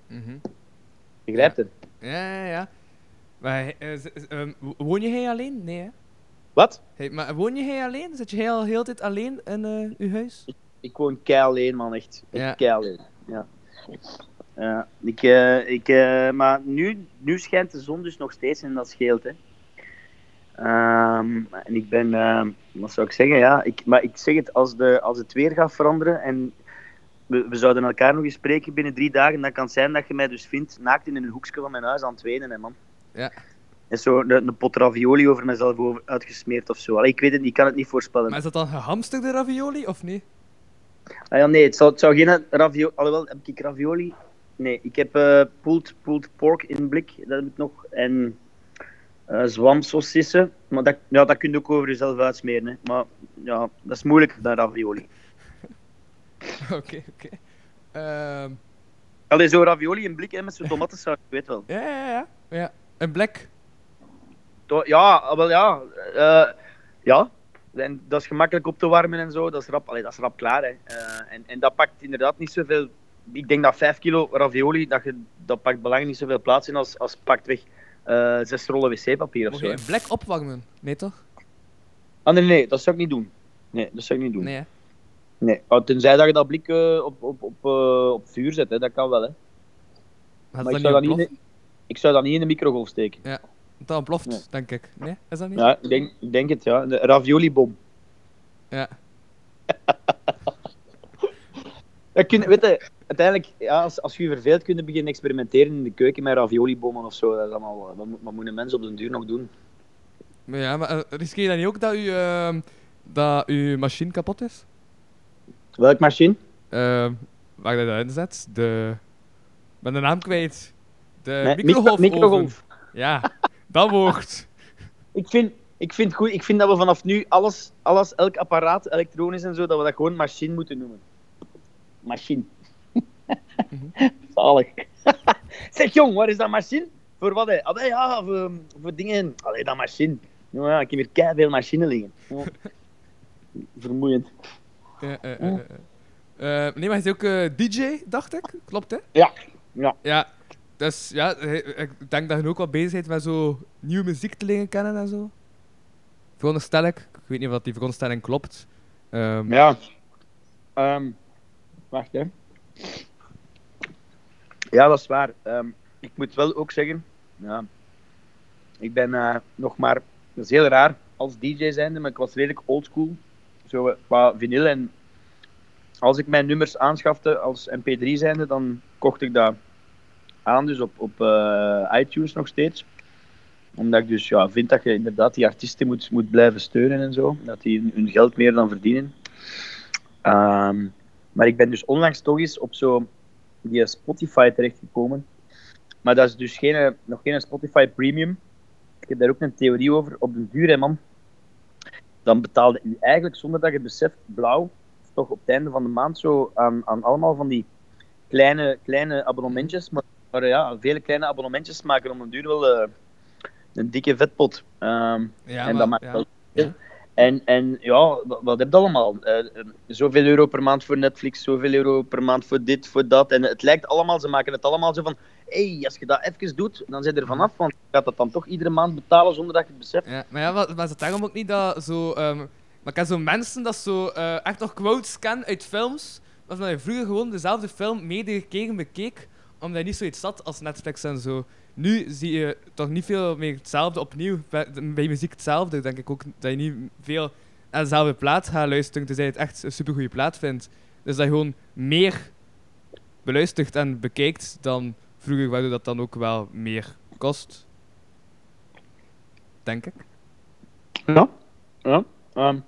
[SPEAKER 1] Mhm.
[SPEAKER 2] Begrijpt het?
[SPEAKER 1] Ja, ja, ja. Maar eh, ehm, wo- woon je hier alleen? Nee, hè?
[SPEAKER 2] Wat?
[SPEAKER 1] Hey, maar woon je hier alleen? Zit je heel, heel tijd alleen in eh uw huis?
[SPEAKER 2] Ik woon kei alleen, man, echt. Echt
[SPEAKER 1] Ja.
[SPEAKER 2] kei alleen. Ja. Ja, ik, eh, ik, eh, maar nu, nu schijnt de zon dus nog steeds en dat scheelt, hè. Ehm, en ik ben, ehm, wat zou ik zeggen, ja, ik, maar ik zeg het, als, de, als het weer gaat veranderen en we, we zouden elkaar nog eens spreken binnen drie dagen, dan kan het zijn dat je mij dus vindt naakt in een hoekje van mijn huis aan het wenen, hè, man.
[SPEAKER 1] Ja.
[SPEAKER 2] En zo een, een pot ravioli over mezelf over, uitgesmeerd of zo. Allee, ik weet het niet, ik kan het niet voorspellen.
[SPEAKER 1] Maar is dat dan gehamsterde ravioli of niet?
[SPEAKER 2] Ah ja, nee, het zou, het zou geen ravioli... Alhoewel, heb ik ravioli? Nee, ik heb eh pulled, pulled pork in blik, dat heb ik nog. En eh zwamsaucissen. Maar dat, ja, dat kun je ook over jezelf uitsmeren. Hè. Maar ja, dat is moeilijk, dat ravioli.
[SPEAKER 1] Oké, oké. Ehm,
[SPEAKER 2] Allee, zo ravioli in blik hè, met zo'n tomatensaus, ik weet wel.
[SPEAKER 1] ja, ja, ja. ja. Een blik.
[SPEAKER 2] To- Ja, ah, wel ja. eh, ja. En dat is gemakkelijk op te warmen en zo. Dat is rap, allee, dat is rap klaar. Hè. En, en dat pakt inderdaad niet zoveel. Ik denk dat 5 kilo ravioli, dat, je, dat pakt belangrijk niet zoveel plaats in als, als pakt weg eh zes rollen wc-papier of zo.
[SPEAKER 1] je
[SPEAKER 2] hè.
[SPEAKER 1] een blik opwarmen? Nee, toch?
[SPEAKER 2] Ah, nee, nee, dat zou ik niet doen. Nee, dat zou ik niet doen. Nee.
[SPEAKER 1] Nee?
[SPEAKER 2] Oh, tenzij dat je dat blik eh, op, op, op, eh, op vuur zet, hè. dat kan wel. Hè. Maar ik zou, dat niet, in- ik zou dat niet in de microgolf steken.
[SPEAKER 1] Dat ontploft,
[SPEAKER 2] Nee.
[SPEAKER 1] denk ik. Nee, is dat niet?
[SPEAKER 2] Ja, ik denk, ik denk het, ja. De ravioli-bom.
[SPEAKER 1] Ja.
[SPEAKER 2] Ja, kun, weet je, uiteindelijk, ja, als, als je je verveelt, kun je beginnen experimenteren in de keuken met raviolibommen of zo. Dat is allemaal, wat, moet- wat moet een mens op den duur nog doen?
[SPEAKER 1] Maar ja, maar eh, riskeer je dan niet ook dat, u, ehm, dat uw machine kapot is?
[SPEAKER 2] Welk machine?
[SPEAKER 1] Ehm, waar je dat in zet? De... Ik ben de naam kwijt. De
[SPEAKER 2] Nee,
[SPEAKER 1] microgolfoven.
[SPEAKER 2] micro- microgolf.
[SPEAKER 1] Ja, dat woord.
[SPEAKER 2] Ik vind, ik vind goed, ik vind dat we vanaf nu alles, alles, elk apparaat, elektronisch en zo, dat we dat gewoon machine moeten noemen. Machine. Zalig. zeg jong, waar is dat machine? Voor wat? Hè? Ah, wel, ja, voor, voor dingen. Allee, dat machine. Ja, ja, ik heb hier keihard veel machine liggen. Vermoeiend.
[SPEAKER 1] Eh, eh, eh, eh. Eh, nee, maar hij is ook eh, DJ, dacht ik. Klopt, hè?
[SPEAKER 2] Ja. Ja.
[SPEAKER 1] Ja, dus ja, hij- ik denk dat je ook wel bezig bent met zo nieuwe muziek te leren kennen en zo. Veronderstel ik. Ik weet niet of die veronderstelling klopt. Ehm,
[SPEAKER 2] Ja. Ehm, wacht, hè. Ja, dat is waar. Ehm, ik moet wel ook zeggen, ja, ik ben eh, nog maar, dat is heel raar als DJ zijnde, maar ik was redelijk oldschool. Zo eh, qua vinyl. En als ik mijn nummers aanschafte als MP3 zijnde, dan kocht ik dat aan, dus op, op eh, iTunes nog steeds omdat ik dus ja, vind dat je inderdaad die artiesten moet, moet blijven steunen en zo. Dat die hun- geld meer dan verdienen. Ehm, maar ik ben dus onlangs toch eens op zo die Spotify terechtgekomen. Maar dat is dus geen, nog geen Spotify Premium. Ik heb daar ook een theorie over. Op den duur, hè, man. Dan betaalde u eigenlijk, zonder dat je het beseft, blauw. Toch op het einde van de maand zo aan, aan allemaal van die kleine, kleine abonnementjes. Maar, maar ja, vele kleine abonnementjes maken om den duur wel eh, een dikke vetpot. Ehm,
[SPEAKER 1] ja,
[SPEAKER 2] en
[SPEAKER 1] maar-
[SPEAKER 2] dat maakt
[SPEAKER 1] ja.
[SPEAKER 2] wel
[SPEAKER 1] Ja.
[SPEAKER 2] En, en ja, wat, wat heb je allemaal? Eh, eh, zoveel euro per maand voor Netflix, zoveel euro per maand voor dit, voor dat. En het lijkt allemaal, ze maken het allemaal zo van: hey, als je dat even doet, dan zit er vanaf. Want je gaat dat dan toch iedere maand betalen zonder dat je het beseft.
[SPEAKER 1] Ja, maar ja, wa- was het daarom ook niet dat zo... ehm, maar heb zo mensen dat zo eh, echt nog quotes kennen uit films, waarvan je vroeger gewoon dezelfde film meerdere keren bekeek, omdat je niet zoiets zat als Netflix en zo. Nu zie je toch niet veel meer hetzelfde opnieuw. Bij, bij muziek hetzelfde, denk ik ook dat je niet veel naar dezelfde plaat gaat luisteren, tenzij je het echt een supergoeie plaat vindt. Dus dat je gewoon meer beluistert en bekijkt dan vroeger, waardoor dat dan ook wel meer kost. Denk ik.
[SPEAKER 2] Ja. Ja. ehm,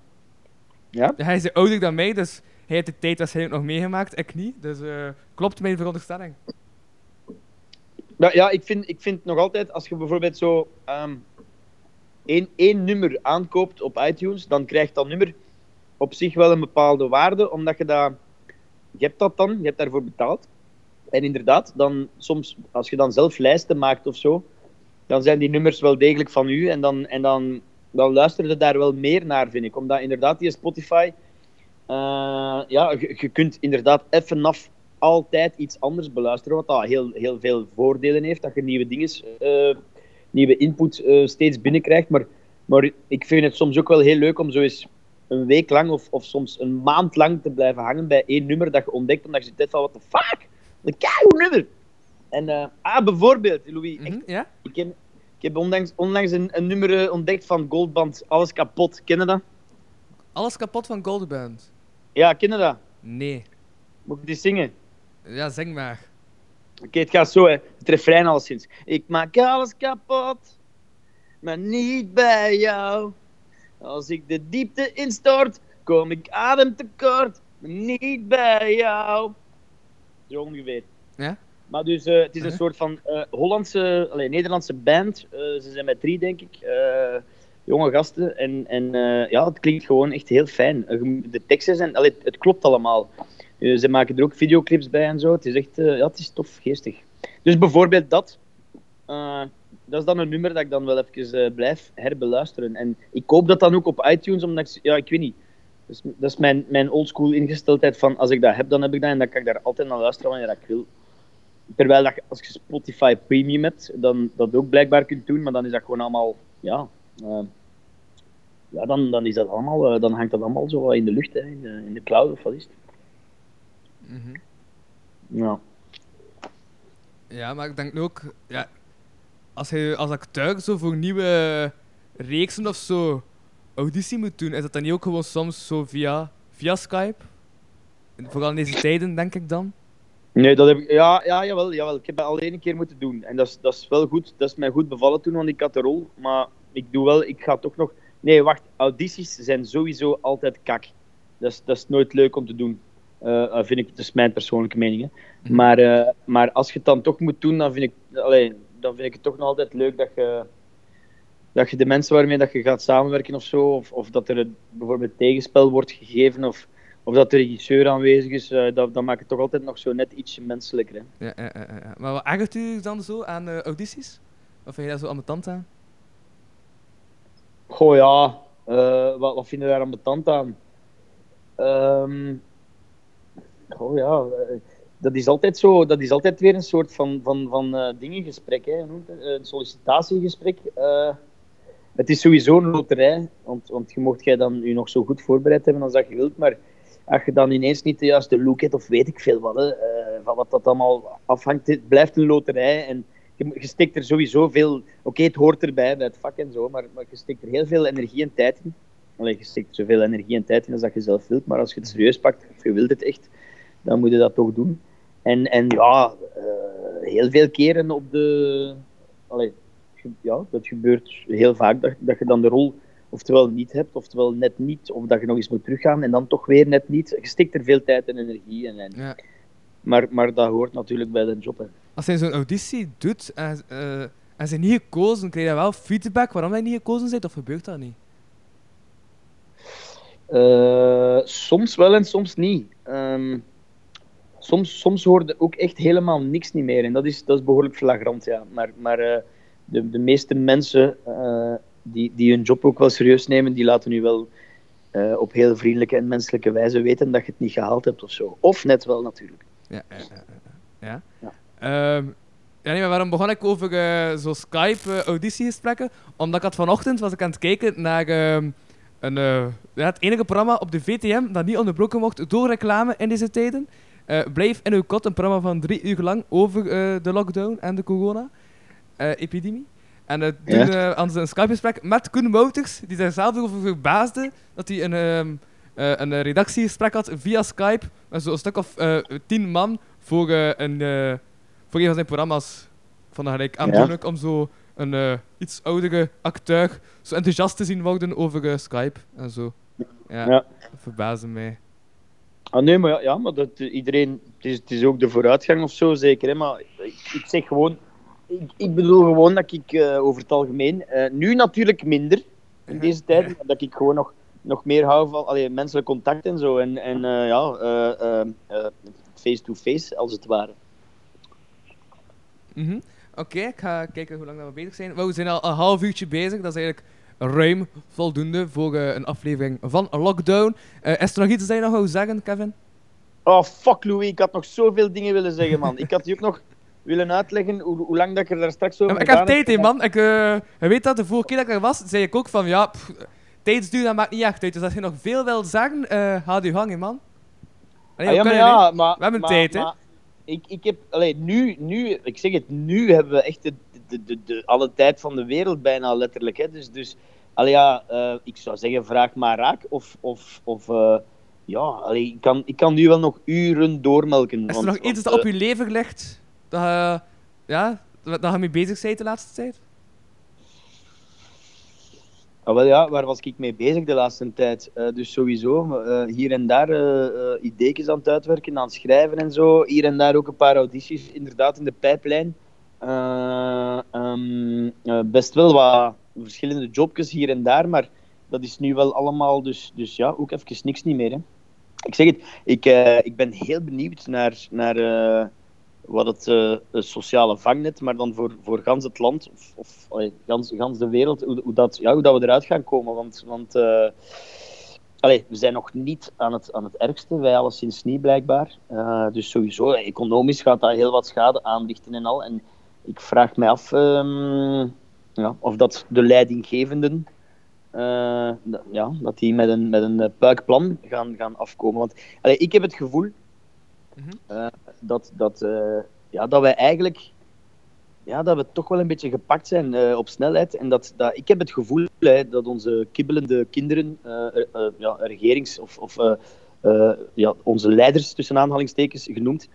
[SPEAKER 2] ja.
[SPEAKER 1] Hij is ouder dan mij, dus hij heeft de tijd waarschijnlijk nog meegemaakt, ik niet. Dus eh, klopt mijn veronderstelling.
[SPEAKER 2] Ja, ja ik, vind, ik vind nog altijd, als je bijvoorbeeld zo ehm, één, één nummer aankoopt op iTunes, dan krijgt dat nummer op zich wel een bepaalde waarde, omdat je dat... Je hebt dat dan, je hebt daarvoor betaald. En inderdaad, dan soms, als je dan zelf lijsten maakt of zo, dan zijn die nummers wel degelijk van u. En dan, en dan, dan luister je daar wel meer naar, vind ik. Omdat inderdaad, die Spotify... eh, ja, je kunt inderdaad even af altijd iets anders beluisteren, wat dat heel, heel veel voordelen heeft. Dat je nieuwe dingen, eh, nieuwe input eh, steeds binnenkrijgt. Maar, maar ik vind het soms ook wel heel leuk om zo eens een week lang of, of soms een maand lang te blijven hangen bij één nummer dat je ontdekt, omdat je zit van, what the fuck? Een keigoed nummer! En, eh, ah, bijvoorbeeld, Louis, echt,
[SPEAKER 1] Mhm, ja?
[SPEAKER 2] ik heb, ik heb onlangs, onlangs een, een nummer ontdekt van Goldband, Alles Kapot. Ken je dat?
[SPEAKER 1] Alles kapot van Golden Band?
[SPEAKER 2] Ja, ken je dat?
[SPEAKER 1] Nee.
[SPEAKER 2] Moet ik die zingen?
[SPEAKER 1] Ja, zing maar.
[SPEAKER 2] Oké, het gaat zo, hè. Het refrein alleszins. Ik maak alles kapot, maar niet bij jou. Als ik de diepte instort, kom ik ademtekort, maar niet bij jou. Zo ongeveer.
[SPEAKER 1] Ja?
[SPEAKER 2] Maar dus, eh, het is een soort van eh, Hollandse, allee, Nederlandse band. Eh, ze zijn met drie, denk ik. Jonge gasten. En, en ja, het klinkt gewoon echt heel fijn. De teksten zijn, allee, het klopt allemaal. Eh, ze maken er ook videoclips bij en zo. Het is echt, eh, ja, het is tof, geestig. Dus bijvoorbeeld dat. eh, dat is dan een nummer dat ik dan wel even blijf herbeluisteren. En ik koop dat dan ook op iTunes, omdat ik, ja, ik weet niet. Dus, dat is mijn, mijn oldschool ingesteldheid van als ik dat heb, dan heb ik dat en dan kan ik daar altijd naar luisteren wanneer ik wil. Terwijl dat, als je Spotify Premium hebt, dan dat ook blijkbaar kunt doen, maar dan is dat gewoon allemaal, ja, ja dan, dan is dat allemaal, dan hangt dat allemaal zo in de lucht, hè, in, de, in de cloud of wat is het.
[SPEAKER 1] Mhm.
[SPEAKER 2] Ja.
[SPEAKER 1] Ja, maar ik denk nu ook, ja, als je als acteur zo voor nieuwe reeksen of zo auditie moet doen, is dat dan niet ook gewoon soms zo via, via Skype? Vooral in deze tijden, denk ik dan.
[SPEAKER 2] Nee, dat heb ik, ja, ja jawel, jawel, ik heb dat al één keer moeten doen. En dat is, dat is wel goed, dat is mij goed bevallen toen, want ik had de rol. Maar ik doe wel, ik ga toch nog... Nee, wacht, audities zijn sowieso altijd kak. Dat is, dat is nooit leuk om te doen. Eh, vind ik, dat is mijn persoonlijke mening. Hè.
[SPEAKER 1] Mhm.
[SPEAKER 2] Maar, eh, maar als je het dan toch moet doen, dan vind ik, allee, dan vind ik het toch nog altijd leuk dat je, dat je de mensen waarmee dat je gaat samenwerken of zo, of, of dat er bijvoorbeeld tegenspel wordt gegeven, of, of dat de regisseur aanwezig is, eh, dat, dat maakt het toch altijd nog zo net ietsje menselijker. Hè.
[SPEAKER 1] Ja, ja, ja. Maar wat ergert u dan zo aan audities? Of vind je daar zo ambetant aan?
[SPEAKER 2] Goh ja, wat, wat vinden we daar aan betand aan? Ehm goh ja, eh, dat is altijd zo, dat is altijd weer een soort van, van, van eh dingengesprek, hè, het? een sollicitatiegesprek. Eh, het is sowieso een loterij, want, want je mocht jij dan je nog zo goed voorbereid hebben als dat je wilt, maar als je dan ineens niet de juiste look hebt, of weet ik veel wat, hè, eh, van wat dat allemaal afhangt, het blijft een loterij en je, je steekt er sowieso veel... Oké, het hoort erbij, bij het vak en zo, maar, maar je steekt er heel veel energie en tijd in. Allee, je steekt zoveel energie en tijd in als dat je zelf wilt, maar als je het serieus pakt, of je wilt het echt, dan moet je dat toch doen. En, en ja, eh, heel veel keren op de... Allee, ja, dat gebeurt heel vaak, dat, dat je dan de rol oftewel niet hebt, oftewel net niet, of dat je nog eens moet teruggaan en dan toch weer net niet. Je steekt er veel tijd en energie in. En,
[SPEAKER 1] Ja.
[SPEAKER 2] maar, maar dat hoort natuurlijk bij de job. Hè.
[SPEAKER 1] Als hij zo'n auditie doet en, eh en ze niet gekozen, krijg je wel feedback waarom hij niet gekozen bent, of gebeurt dat niet?
[SPEAKER 2] Eh, soms wel en soms niet. Ehm, soms, soms hoorde ook echt helemaal niks niet meer. En dat is, dat is behoorlijk flagrant, ja. Maar, maar eh, de, de meeste mensen eh, die, die hun job ook wel serieus nemen, die laten nu wel eh, op heel vriendelijke en menselijke wijze weten dat je het niet gehaald hebt of zo. Of net wel, natuurlijk.
[SPEAKER 1] Ja, ja, ja. ja. Ehm, nee, maar waarom begon ik over zo Skype-auditiegesprekken? Omdat ik had vanochtend was ik aan het kijken naar ehm, een, ja, het enige programma op de VTM dat niet onderbroken wordt door reclame in deze tijden. Eh, Blijf in uw kot, een programma van drie uur lang over eh, de lockdown en de corona-epidemie. en eh, toen
[SPEAKER 2] Ja.
[SPEAKER 1] hadden ze een Skype-gesprek met Koen Wouters, die daar zelf over verbaasde dat hij een, eh, een redactiegesprek had via Skype met zo'n stuk of tien man voor, een, voor een van zijn programma's. Van gelijk aandoenlijk om zo een iets oudere acteur zo enthousiast te zien worden over Skype en zo. Ja,
[SPEAKER 2] Ja.
[SPEAKER 1] dat verbaasde mij.
[SPEAKER 2] Ah, nee, maar ja, ja maar dat, eh, iedereen, het is, het is ook de vooruitgang of zo, zeker. Hè? Maar ik, ik zeg gewoon, ik, ik bedoel gewoon dat ik eh, over het algemeen, eh, nu natuurlijk minder in deze tijd, maar dat ik gewoon nog, nog meer hou van allee, menselijk contact en zo. En, en ja, face-to-face als het ware.
[SPEAKER 1] Mhm. Oké, ik ga kijken hoe lang dat we bezig zijn. We zijn al een half uurtje bezig. Dat is eigenlijk ruim voldoende voor eh, een aflevering van Lockdown. Eh, is er nog iets dat je nog wou zeggen, Kevin?
[SPEAKER 2] Oh, fuck Louis, ik had nog zoveel dingen willen zeggen, man. Ik had je ook nog willen uitleggen hoe, hoe lang dat ik er daar straks over
[SPEAKER 1] Ja, ik heb tijd, hè, man. Ik, eh, weet dat de vorige keer dat ik er was, zei ik ook van ja, pff, tijdsduur dat maakt niet echt uit. Dus als je nog veel wil zeggen, eh houd je gang, hè, man. Allee,
[SPEAKER 2] Ah, ja,
[SPEAKER 1] we
[SPEAKER 2] maar ja, maar,
[SPEAKER 1] We hebben
[SPEAKER 2] maar-
[SPEAKER 1] tijd, hè?
[SPEAKER 2] Ik, ik heb, allee, nu, nu, ik zeg het, nu hebben we echt de, de, de, de, alle tijd van de wereld bijna letterlijk. Hè. Dus, dus allee, ja, eh, ik zou zeggen, vraag maar raak. Of, of, of eh, ja, allee, ik, kan, ik kan nu wel nog uren doormelken.
[SPEAKER 1] Is er
[SPEAKER 2] want-
[SPEAKER 1] nog iets dat op
[SPEAKER 2] eh,
[SPEAKER 1] je leven ligt, dat ja, dat je mee bezig bent de laatste tijd?
[SPEAKER 2] Ah, wel ja, waar was ik mee bezig de laatste tijd? Dus sowieso hier en daar ideetjes aan het uitwerken, aan het schrijven en zo. Hier en daar ook een paar audities inderdaad in de pijplijn. Eh, ehm, eh, best wel wat verschillende jobjes hier en daar, maar dat is nu wel allemaal, dus, dus ja, ook even niks niet meer. Hè. Ik zeg het, ik, eh, ik ben heel benieuwd naar, naar wat het sociale vangnet, maar dan voor, voor gans het land of, of gans, gans de wereld, hoe, hoe, dat, ja, hoe dat we eruit gaan komen. Want, want allee, we zijn nog niet aan het, aan het ergste, wij alleszins niet blijkbaar. Dus sowieso, economisch gaat dat heel wat schade aanrichten en al. En ik vraag mij af ehm, ja, of dat de leidinggevenden eh, ja, dat die met een, met een eh, puikplan gaan, gaan afkomen. Want allee, ik heb het gevoel
[SPEAKER 1] Mhm.
[SPEAKER 2] eh, dat, dat, ja, dat wij eigenlijk ja, dat we toch wel een beetje gepakt zijn op snelheid. En dat, dat, ik heb het gevoel hè, dat onze kibbelende kinderen, ja, regerings- of, of ja, onze leiders, tussen aanhalingstekens genoemd,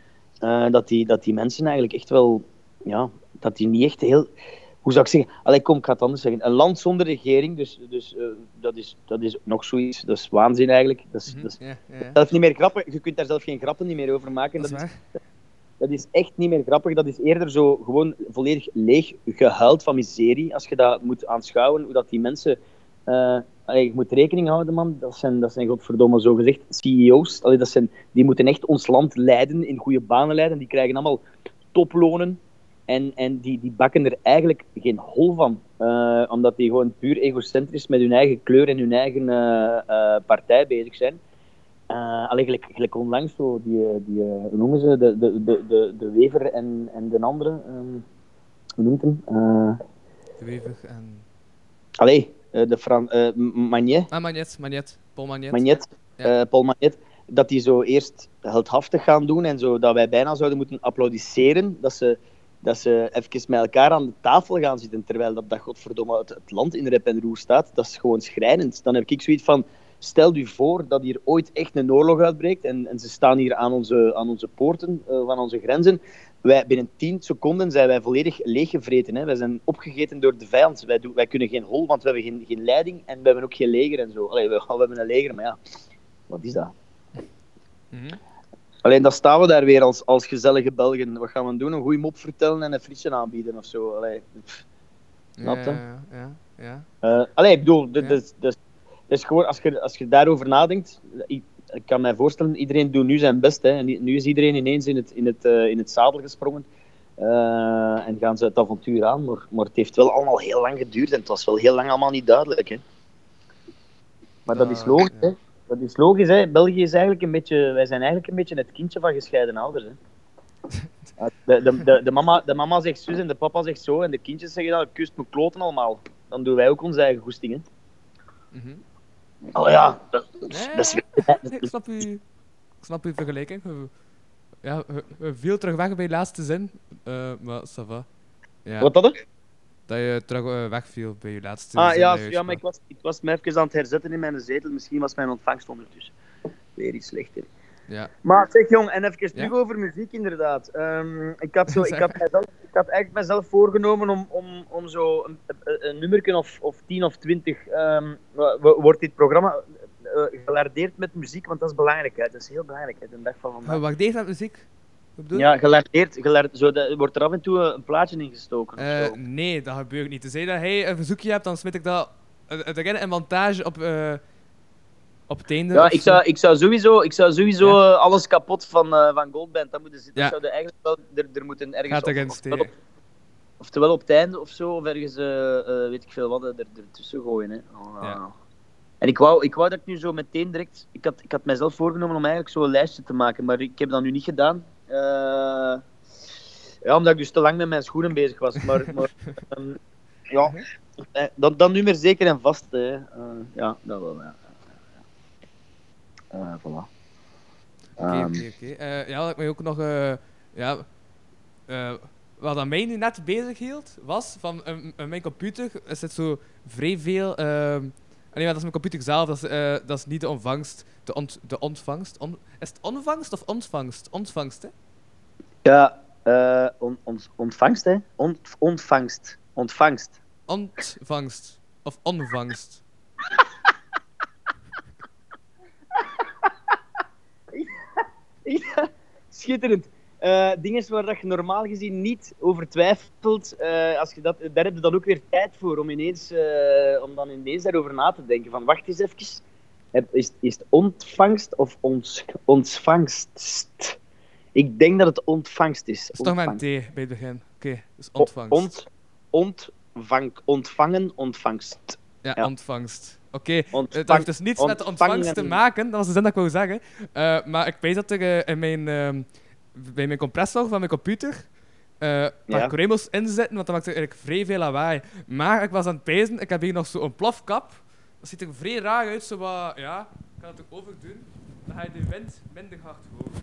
[SPEAKER 2] dat, die, dat die mensen eigenlijk echt wel, ja, dat die niet echt heel. Hoe zou ik zeggen? Allee, kom, ik ga het anders zeggen. Een land zonder regering, dus, dus eh, dat, is, dat is nog zoiets. Dat is waanzin eigenlijk. Dat is,
[SPEAKER 1] Mhm,
[SPEAKER 2] dat is
[SPEAKER 1] Ja, ja, ja.
[SPEAKER 2] zelfs niet meer grappig. Je kunt daar zelf geen grappen niet meer over maken.
[SPEAKER 1] Dat
[SPEAKER 2] Dat
[SPEAKER 1] is
[SPEAKER 2] dat is echt niet meer grappig. Dat is eerder zo gewoon volledig leeg gehuild van miserie. Als je dat moet aanschouwen, hoe dat die mensen. eh, allee, je moet rekening houden, man. Dat zijn, dat zijn godverdomme zo gezegd CEO's. Allee, dat zijn, die moeten echt ons land leiden, in goede banen leiden. Die krijgen allemaal toplonen. En, en die, die bakken er eigenlijk geen hol van. Eh, omdat die gewoon puur egocentrisch met hun eigen kleur en hun eigen eh, eh, partij bezig zijn. Alleen gelijk, gelijk onlangs zo, die, die, hoe noemen ze, de, de, de, de, de Wever en, en de andere, um, hoe noemt hem?
[SPEAKER 1] De Wever en...
[SPEAKER 2] Allee, de Fran, Magnet.
[SPEAKER 1] Ah, Magnet, Magnet, Paul Magnet.
[SPEAKER 2] Magnet, ja. Paul Magnet. Dat die zo eerst heldhaftig gaan doen en zo, dat wij bijna zouden moeten applaudisseren, dat ze, dat ze even met elkaar aan de tafel gaan zitten, terwijl dat, dat godverdomme het, land in rep en roer staat. Dat is gewoon schrijnend. Dan heb ik zoiets van stel u voor dat hier ooit echt een oorlog uitbreekt en, en ze staan hier aan onze, aan onze poorten uh, van onze grenzen. Wij, binnen 10 seconden zijn wij volledig leeggevreten. Hè. Wij zijn opgegeten door de vijand. Wij, wij kunnen geen hol, want we hebben geen, geen leiding en we hebben ook geen leger en zo. Allee, we, hebben een leger, maar ja, wat is dat?
[SPEAKER 1] Mm.
[SPEAKER 2] Alleen dan staan we daar weer als, als gezellige Belgen. Wat gaan we doen? Een goede mop vertellen en een frietje aanbieden of zo. Allee,
[SPEAKER 1] Snap je? Ja, ja, ja.
[SPEAKER 2] Uh, allee, ik bedoel, ja. dat, is gewoon, als je, als je daarover nadenkt, ik, ik, kan mij voorstellen, iedereen doet nu zijn best. Hè. En nu is iedereen ineens in het, in het, uh, in het zadel gesprongen. Uh, en gaan ze het avontuur aan. Maar, maar het heeft wel allemaal heel lang geduurd en het was wel heel lang allemaal niet duidelijk. Hè. Maar dat is logisch, ja. hè. Dat is logisch, hè. België is eigenlijk een beetje... Wij zijn eigenlijk een beetje het kindje van gescheiden ouders, hè. De, de, de, de, mama, de mama zegt zus en de papa zegt zo. En de kindjes zeggen dan, kust me kloten allemaal. Dan doen wij ook onze eigen goesting, hè.
[SPEAKER 1] Mm -hmm.
[SPEAKER 2] Oh ja, dat,
[SPEAKER 1] nee,
[SPEAKER 2] dat is...
[SPEAKER 1] nee, ik, snap u, ik snap uw vergelijking. Ja, we viel terug weg bij de laatste zin. Uh, maar ça va. Ja.
[SPEAKER 2] Wat dat er?
[SPEAKER 1] Dat je terug uh, wegviel bij je laatste
[SPEAKER 2] ah, ja, ja, maar ik was, ik was me even aan het herzetten in mijn zetel. Misschien was mijn ontvangst ondertussen weer iets slechter.
[SPEAKER 1] Ja.
[SPEAKER 2] Maar zeg jong, en even
[SPEAKER 1] Ja?
[SPEAKER 2] terug over muziek inderdaad. Ehm, ik, had zo, ik, had mijzelf, ik had eigenlijk mezelf voorgenomen om, om, om zo een, een, nummerken of, of 10 of 20 ehm, wo- wo- wordt dit programma eh, gelardeerd met muziek, want dat is belangrijk. Hè. Dat is heel belangrijk, hè, de dag van vandaag.
[SPEAKER 1] Wat deed met muziek?
[SPEAKER 2] Ja, gelardeerd, gelardeerd zo, dat, wordt er af en toe een plaatje ingestoken. of
[SPEAKER 1] Eh, nee, dat gebeurt niet. Tenzij dat hij een verzoekje hebt, dan smit ik dat eh, erin en montage op, eh, op het einde.
[SPEAKER 2] Ja, ik
[SPEAKER 1] zo.
[SPEAKER 2] zou, ik zou sowieso, ik zou sowieso
[SPEAKER 1] Ja.
[SPEAKER 2] eh, alles kapot van, eh van Goldband. Dat, moeten dat
[SPEAKER 1] Ja.
[SPEAKER 2] zouden eigenlijk wel er, er moeten ergens of- oftewel op, oftewel op het einde of zo, of ergens, eh, eh, weet ik veel wat, er, er tussen gooien. Hè. Oh,
[SPEAKER 1] Ja.
[SPEAKER 2] En ik wou, ik wou dat ik nu zo meteen direct. Ik had, ik had mijzelf voorgenomen om eigenlijk zo een lijstje te maken, maar ik heb dat nu niet gedaan. Eh, ja, omdat ik dus te lang met mijn schoenen bezig was. Maar, maar ehm, ja, eh, dat, dat nummer zeker en vast. Hè. Eh, ja, dat wel. Ja. Eh, voilà.
[SPEAKER 1] Oké,
[SPEAKER 2] Ehm,
[SPEAKER 1] oké, oké. Eh, Ja, wat ik mij ook nog... eh, ja, eh, wat aan mij nu net bezig hield, was van mijn computer is het zo vrij veel... nee, maar dat is mijn computer zelf, dat is, eh, dat is niet de ontvangst. De, ont, de ontvangst. On- is het onvangst of ontvangst? Ontvangst, hè?
[SPEAKER 2] Ja, eh, on, on- ontvangst, hè? Ont, ontvangst. Ontvangst.
[SPEAKER 1] Ontvangst. Of onvangst.
[SPEAKER 2] Ja, schitterend. Eh dingen waar dat je normaal gezien niet over twijfelt, eh, als je dat, daar heb je dan ook weer tijd voor om, ineens, eh, om dan ineens daarover na te denken. Van wacht eens even, is, is het ontvangst of ons, ontvangst? Ik denk dat het ontvangst is.
[SPEAKER 1] Dat is toch met een. T bij het begin. Oké, dus ontvangst.
[SPEAKER 2] Ont, ontvang, ontvangen, ontvangst.
[SPEAKER 1] ja,
[SPEAKER 2] ja.
[SPEAKER 1] ontvangst. Oké, Het
[SPEAKER 2] Ontvang,
[SPEAKER 1] heeft dus niets met de ontvangst te
[SPEAKER 2] en-
[SPEAKER 1] maken, dat was de zin dat ik wou zeggen. Maar ik weet dat er in mijn, ehm, bij mijn compressor van mijn computer een paar
[SPEAKER 2] Ja.
[SPEAKER 1] kremels in zitten, want dat maakt eigenlijk vrij veel lawaai. Maar ik was aan het pijzen, ik heb hier nog zo'n plofkap. Dat ziet er vrij raar uit, zo wat, ja, ik kan het ook overdoen. Dan ga je de wind minder hard horen.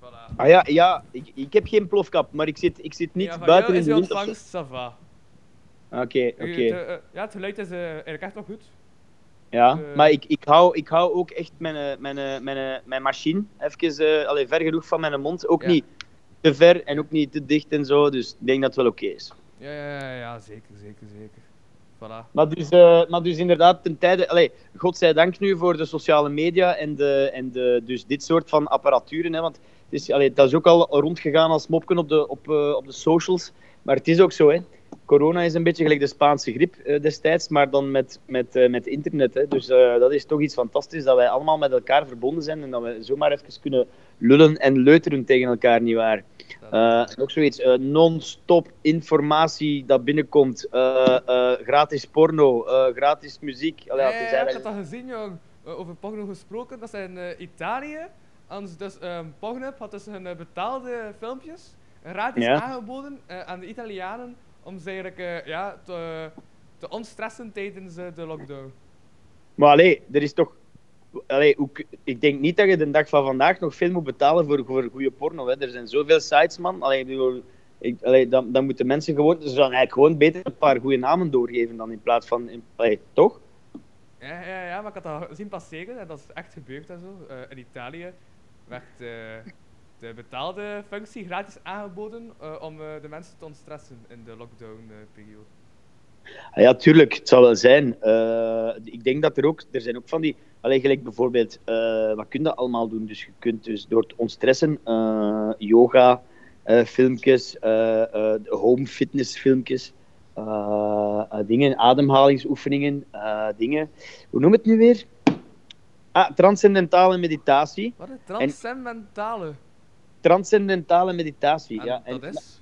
[SPEAKER 1] Voilà.
[SPEAKER 2] Ah ja, ja ik, ik heb geen plofkap, maar ik zit, ik zit niet
[SPEAKER 1] ja,
[SPEAKER 2] buiten in
[SPEAKER 1] is
[SPEAKER 2] de wind. zo.
[SPEAKER 1] ontvangst, ça va.
[SPEAKER 2] Oké, oké.
[SPEAKER 1] Eh, ja, het geluid is eh, eigenlijk echt wel goed.
[SPEAKER 2] Ja,
[SPEAKER 1] Eh.
[SPEAKER 2] maar ik, ik, hou, ik hou ook echt mijn, eh, mijn, eh, mijn, mijn machine even uh, allee, ver genoeg van mijn mond. Ook
[SPEAKER 1] Ja.
[SPEAKER 2] niet te ver en ook niet te dicht en zo. Dus ik denk dat het wel oké is.
[SPEAKER 1] Ja, ja, ja, ja, zeker, zeker, zeker. Voilà.
[SPEAKER 2] Maar dus, maar dus inderdaad, ten tijde... Allee, godzijdank nu voor de sociale media en, de, en de, dus dit soort van apparaturen. Hè, want het is, allee, dat is ook al rondgegaan als mopken op de, op, op de socials. Maar het is ook zo, hè. Corona is een beetje gelijk de Spaanse griep eh, destijds, maar dan met, met, eh, met internet. Hè. Dus eh, dat is toch iets fantastisch, dat wij allemaal met elkaar verbonden zijn en dat we zomaar even kunnen lullen en leuteren tegen elkaar, nietwaar? Ook zoiets, non-stop informatie dat binnenkomt, gratis porno, gratis muziek. Allee,
[SPEAKER 1] Ja,
[SPEAKER 2] is
[SPEAKER 1] ja, ik
[SPEAKER 2] eigenlijk-
[SPEAKER 1] had dat gezien, jong. Over porno gesproken. Dat eh, Italië. Anders dus, ehm Pornhub had dus hun betaalde filmpjes gratis
[SPEAKER 2] Ja.
[SPEAKER 1] aangeboden aan de Italianen om ze eigenlijk eh, ja, te, te ontstressen tijdens eh, de lockdown.
[SPEAKER 2] Maar allee, er is toch... Allee, hoe ik denk niet dat je de dag van vandaag nog veel moet betalen voor, voor goede porno. Hè. Er zijn zoveel sites, man. Allee, ik bedoel, ik, allee, dan, dan moeten mensen gewoon... Ze zouden eigenlijk gewoon beter een paar goede namen doorgeven dan in plaats van... In, allee, toch?
[SPEAKER 1] Ja, ja, ja, maar ik had dat zien passeren en dat is echt gebeurd en zo. Eh, in Italië werd de betaalde functie gratis aangeboden eh, om eh, de mensen te ontstressen in de lockdown-periode.
[SPEAKER 2] Ah Ja, tuurlijk, het zal wel zijn. Eh, ik denk dat er ook, er zijn ook van die, alleen gelijk bijvoorbeeld, eh, wat kun je allemaal doen? Dus je kunt dus door te ontstressen, eh, yoga, eh, filmpjes, eh, eh, home fitness filmpjes, eh, eh, dingen, ademhalingsoefeningen, eh, dingen. Hoe noem het nu weer? Ah, transcendentale meditatie.
[SPEAKER 1] Wat een transcendentale.
[SPEAKER 2] Transcendentale meditatie,
[SPEAKER 1] En
[SPEAKER 2] ja. En,
[SPEAKER 1] dat is?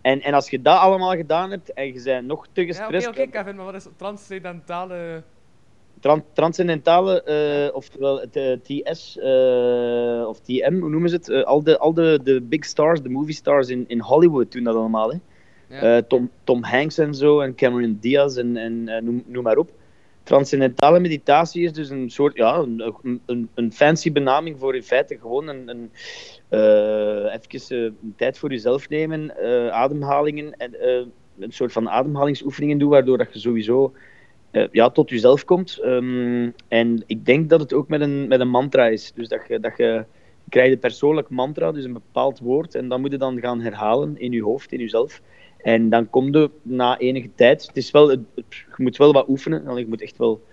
[SPEAKER 2] en, en als je dat allemaal gedaan hebt en je bent nog te
[SPEAKER 1] Ja, oké,
[SPEAKER 2] gestrest,
[SPEAKER 1] Kevin, maar wat is transcendentale...
[SPEAKER 2] Tran- transcendentale, eh, oftewel het eh, TS eh, of TM, hoe noemen ze het? Al de, al de, de big stars, de movie stars in, in Hollywood doen dat allemaal. Hè?
[SPEAKER 1] Ja.
[SPEAKER 2] Eh, Tom, Tom Hanks en zo, en Cameron Diaz en, en noem, noem maar op. Transcendentale meditatie is dus een soort, ja, een, een, een fancy benaming voor in feite gewoon een, een eh, even eh, tijd voor jezelf nemen, eh, ademhalingen en een soort van ademhalingsoefeningen doen, waardoor dat je sowieso ja, tot jezelf komt. Ehm, en ik denk dat het ook met een, met een mantra is. Dus dat je, dat je je een persoonlijk mantra, dus een bepaald woord, en dat moet je dan gaan herhalen in je hoofd, in jezelf. En dan kom je na enige tijd. Het is wel, het- je moet wel wat oefenen. want Je moet echt wel.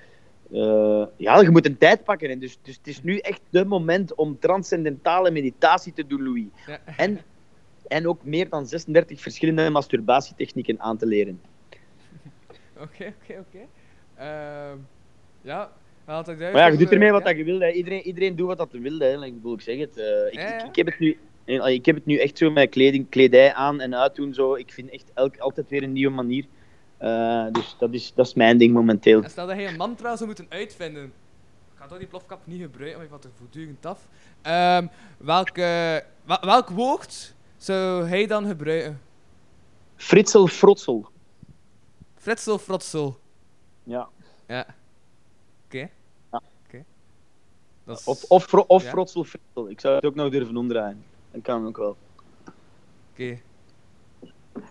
[SPEAKER 2] eh, ja, je moet een tijd pakken. En dus, dus het is nu echt de moment om transcendentale meditatie te doen, Louis.
[SPEAKER 1] Ja.
[SPEAKER 2] En, en ook meer dan 36 verschillende masturbatietechnieken aan te leren.
[SPEAKER 1] Oké, oké, oké. Ehm, Ja.
[SPEAKER 2] Maar ja, je doet ermee wat
[SPEAKER 1] ja?
[SPEAKER 2] dat je wil. Hè. Iedereen, iedereen doet wat dat wil. Hè. Ik, bedoel, ik zeg het. eh, ik, ik, heb het nu, ik heb het nu echt zo met kleding, kledij aan en uitdoen. Zo. Ik vind echt elk, altijd weer een nieuwe manier. Eh, dus dat is, dat is mijn ding momenteel.
[SPEAKER 1] En stel dat je een mantra zou moeten uitvinden. Ik ga toch die plofkap niet gebruiken, want ik vat er voortdurend af. Ehm welke, welk woord zou hij dan gebruiken?
[SPEAKER 2] Fritsel Frotsel.
[SPEAKER 1] Fritsel, frotsel.
[SPEAKER 2] Ja.
[SPEAKER 1] Ja. Oké.
[SPEAKER 2] Ja.
[SPEAKER 1] Is-
[SPEAKER 2] Of, of, fro- of
[SPEAKER 1] Ja.
[SPEAKER 2] Frotsel Fritsel. Ik zou het ook nog durven omdraaien. Dat kan ook wel.
[SPEAKER 1] Oké.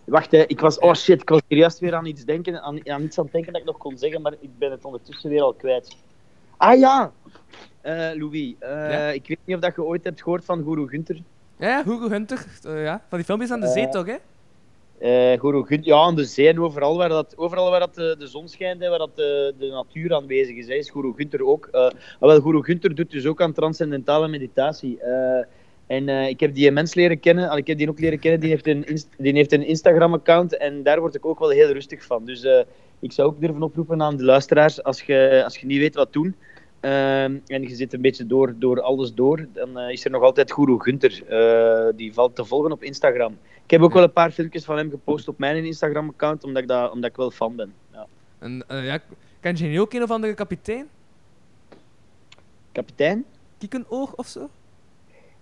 [SPEAKER 2] Wacht, hè. ik was... Oh shit, ik was er juist weer aan iets, denken, aan, aan iets aan het denken dat ik nog kon zeggen, maar ik ben het ondertussen weer al kwijt. Ah ja! Eh, Louis, eh,
[SPEAKER 1] Ja?
[SPEAKER 2] ik weet niet of dat je ooit hebt gehoord van Guru Gunther.
[SPEAKER 1] Ja, Hugo Hunter. eh, ja. Van die filmpjes aan de zee toch, hè?
[SPEAKER 2] Eh Guru Gunther, ja, aan de zee en overal waar, dat, overal waar dat de, de zon schijnt en waar dat de, de natuur aanwezig is, hè, is Guru Gunther ook. Ah, wel, Guru Gunther doet dus ook aan transcendentale meditatie. Eh, en eh, ik heb die mens leren kennen, al, ik heb die ook leren kennen, die heeft een, die heeft een Instagram-account en daar word ik ook wel heel rustig van. Dus eh, ik zou ook durven oproepen aan de luisteraars, als je, als je niet weet wat doen, ehm, en je zit een beetje door, door alles door, dan eh, is er nog altijd Guru Gunther. Eh, die valt te volgen op Instagram. Ik heb ook wel een paar filmpjes van hem gepost op mijn Instagram-account, omdat, ik dat- omdat ik wel fan ben. Ja.
[SPEAKER 1] En, eh, ja, ken je niet ook een of andere kapitein?
[SPEAKER 2] Kapitein?
[SPEAKER 1] Kiekenoog of zo?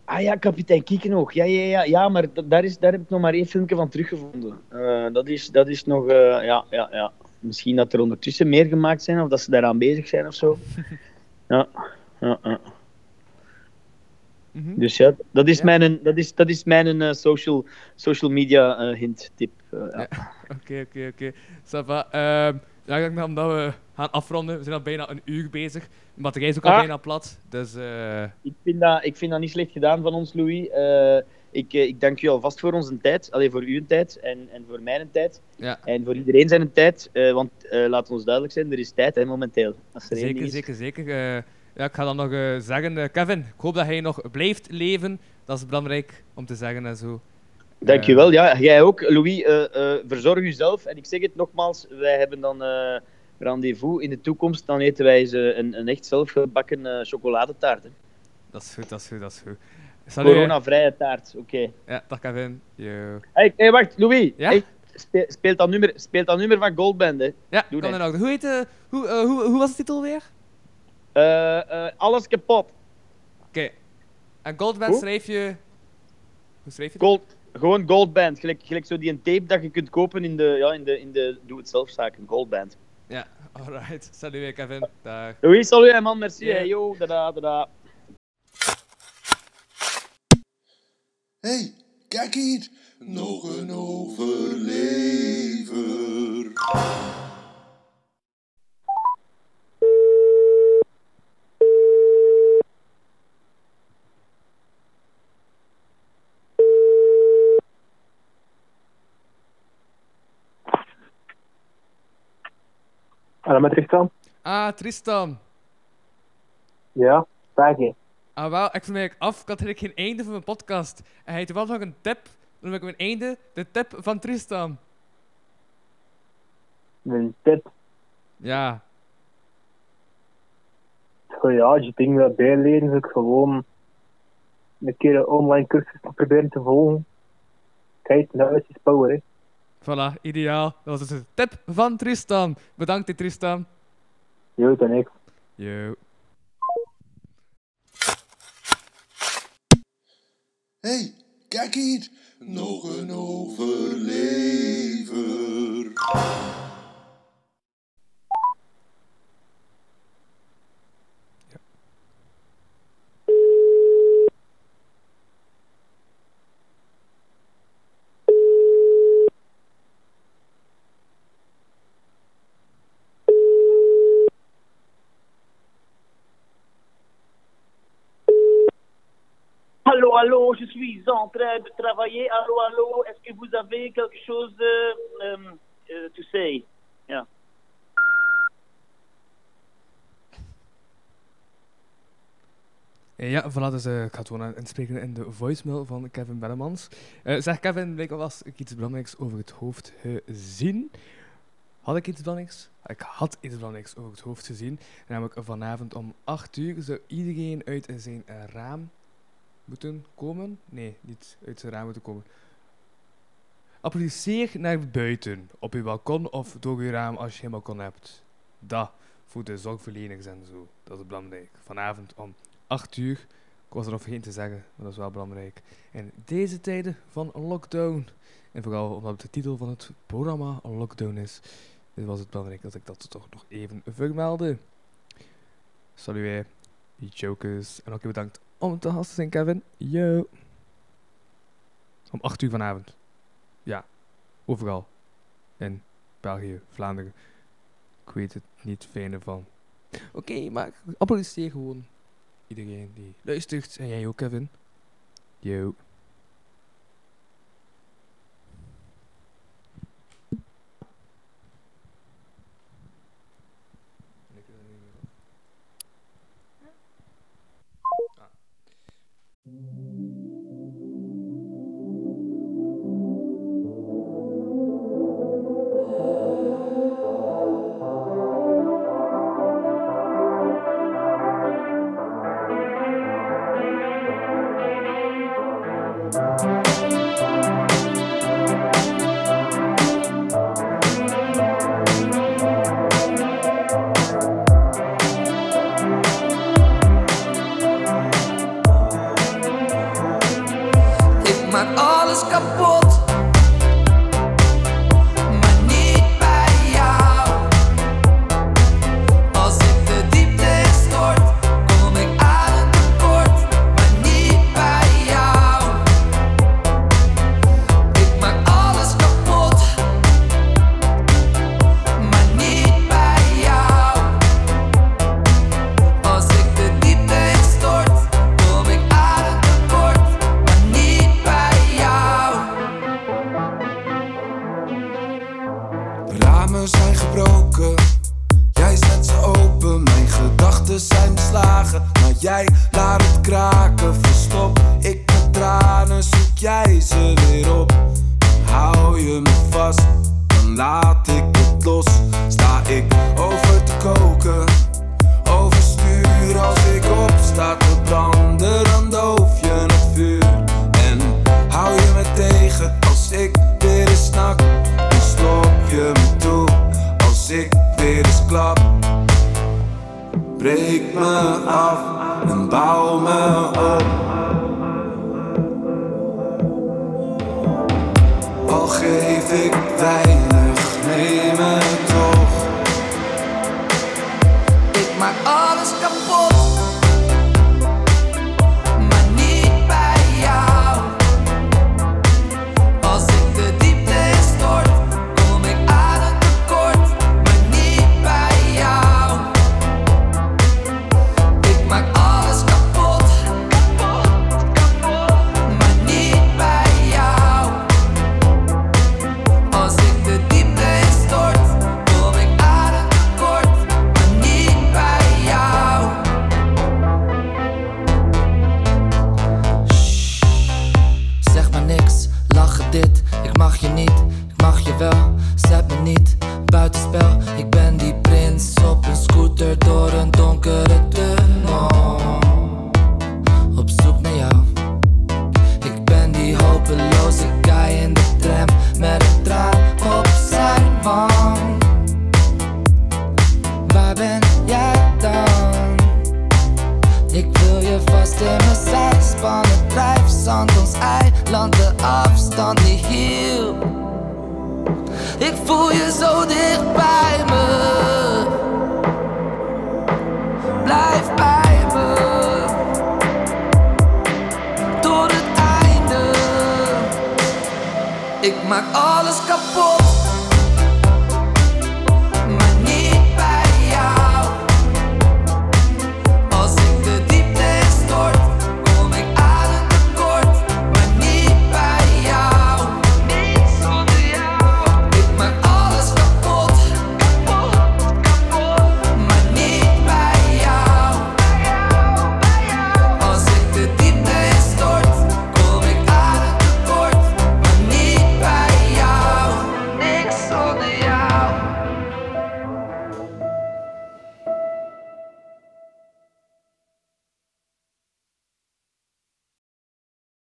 [SPEAKER 2] Ah ja, kapitein Kiekenoog. Ja, ja, ja, ja maar da- daar, is, daar heb ik nog maar één filmpje van teruggevonden. Eh, dat, is, dat is nog... eh, ja, ja, ja. Misschien dat er ondertussen meer gemaakt zijn, of dat ze daaraan bezig zijn of zo. Ja, ja, ja.
[SPEAKER 1] Mhm.
[SPEAKER 2] Dus ja, dat is
[SPEAKER 1] Ja.
[SPEAKER 2] mijn, dat is, dat is mijn eh, social, social media hint tip.
[SPEAKER 1] Oké, oké, oké. Ça va. Ehm, ja, ik denk dat omdat we gaan afronden. We zijn al bijna een uur bezig. De batterij is ook al
[SPEAKER 2] Ah.
[SPEAKER 1] bijna plat. Dus eh,
[SPEAKER 2] Ik, vind dat, ik vind dat niet slecht gedaan van ons, Louis. Eh, ik, eh, ik dank u alvast voor onze tijd. Alleen voor uw tijd en, en voor mijn tijd.
[SPEAKER 1] ja,
[SPEAKER 2] En voor iedereen zijn tijd. eh, want laat ons duidelijk zijn, er is tijd hè, momenteel. Als er
[SPEAKER 1] zeker,
[SPEAKER 2] is.
[SPEAKER 1] zeker, zeker. Ja, ik ga dan nog zeggen, Kevin, ik hoop dat hij nog blijft leven. Dat is belangrijk om te zeggen en zo.
[SPEAKER 2] Dank
[SPEAKER 1] Eh,
[SPEAKER 2] u wel. Ja, jij ook, Louis. verzorg uzelf. En ik zeg het nogmaals, wij hebben dan rendezvous in de toekomst. Dan eten wij eh, een, een echt zelfgebakken eh, chocoladetaart. Hè.
[SPEAKER 1] Dat is goed, dat is goed, dat is goed. Salut.
[SPEAKER 2] Corona-vrije taart. Oké.
[SPEAKER 1] Ja, dag Kevin. Yo.
[SPEAKER 2] Hey, hey, wacht, Louis.
[SPEAKER 1] Ja?
[SPEAKER 2] Hey, spe- speelt, dat nummer, speelt dat nummer van Goldband, hè.
[SPEAKER 1] Ja,
[SPEAKER 2] Doe dat.
[SPEAKER 1] Hoe, heet, eh, hoe, eh, hoe, hoe was de titel weer?
[SPEAKER 2] Alles kapot.
[SPEAKER 1] Oké. En Goldband
[SPEAKER 2] Hoe?
[SPEAKER 1] schrijf je... Hoe schrijf je dat?
[SPEAKER 2] Gold, gewoon Goldband. Gelijk, gelijk zo die een tape dat je kunt kopen in de, ja, in de, in de doe-het-zelf-zaken. Goldband.
[SPEAKER 1] Ja, alright. Salut weer, Kevin. Dag.
[SPEAKER 2] Louis, salut, hè, man. Merci. Hè. Yo, dada, dada.
[SPEAKER 3] hey, kijk hier. Nog een overlever.
[SPEAKER 4] Hallo met Tristan?
[SPEAKER 1] Ah, Tristan.
[SPEAKER 4] Ja, vraag je.
[SPEAKER 1] Ah, wel, ik vroeg me af, ik had eigenlijk geen einde van mijn podcast. En hij heeft toevallig nog een tip. Dan heb ik mijn einde, de tip van Tristan.
[SPEAKER 4] Een tip.
[SPEAKER 1] Ja.
[SPEAKER 4] Zo ja, als je dingen wil bijleren, zou ik gewoon een keer een online cursus proberen te volgen. Kijk, nou is het power, hè.
[SPEAKER 1] Voilà, ideaal. Dat was dus de tip van Tristan. Bedankt, Tristan.
[SPEAKER 4] Jo, dan ik.
[SPEAKER 1] Yo.
[SPEAKER 3] hey, kijk hier. Nog een overlever.
[SPEAKER 5] Allô, je suis en train de travailler. Allô, allô, est-ce que vous avez quelque chose euh, euh, euh, to say?
[SPEAKER 1] Eh, Ja, voilà, dus eh, ik ga gewoon aan- inspreken in de voicemail van Kevin Bellemans. Eh zeg Kevin, blijkbaar was ik iets belangrijks over het hoofd gezien. Had ik iets belangrijks? Ik had iets belangrijks over het hoofd gezien. Namelijk vanavond om 8 uur zou iedereen uit zijn eh, raam moeten komen. Nee, niet uit zijn raam moeten komen. Applaudisseer naar buiten, op je balkon of door je raam als je geen balkon hebt. Dat, voor de zorgverleners en zo. Dat is belangrijk. Vanavond om 8 uur. Ik was er nog vergeten te zeggen, maar dat is wel belangrijk. In deze tijden van lockdown, en vooral omdat de titel van het programma Lockdown is, was het belangrijk dat ik dat toch nog even vermeldde. Salut, jokers. En ook bedankt om te gast te zijn, Kevin. Yo. Om 8 uur vanavond. Ja, overal. In België, Vlaanderen. Ik weet het niet fijner van. Oké, maar applaudisseer gewoon iedereen die luistert. En jij ook, Kevin. Yo.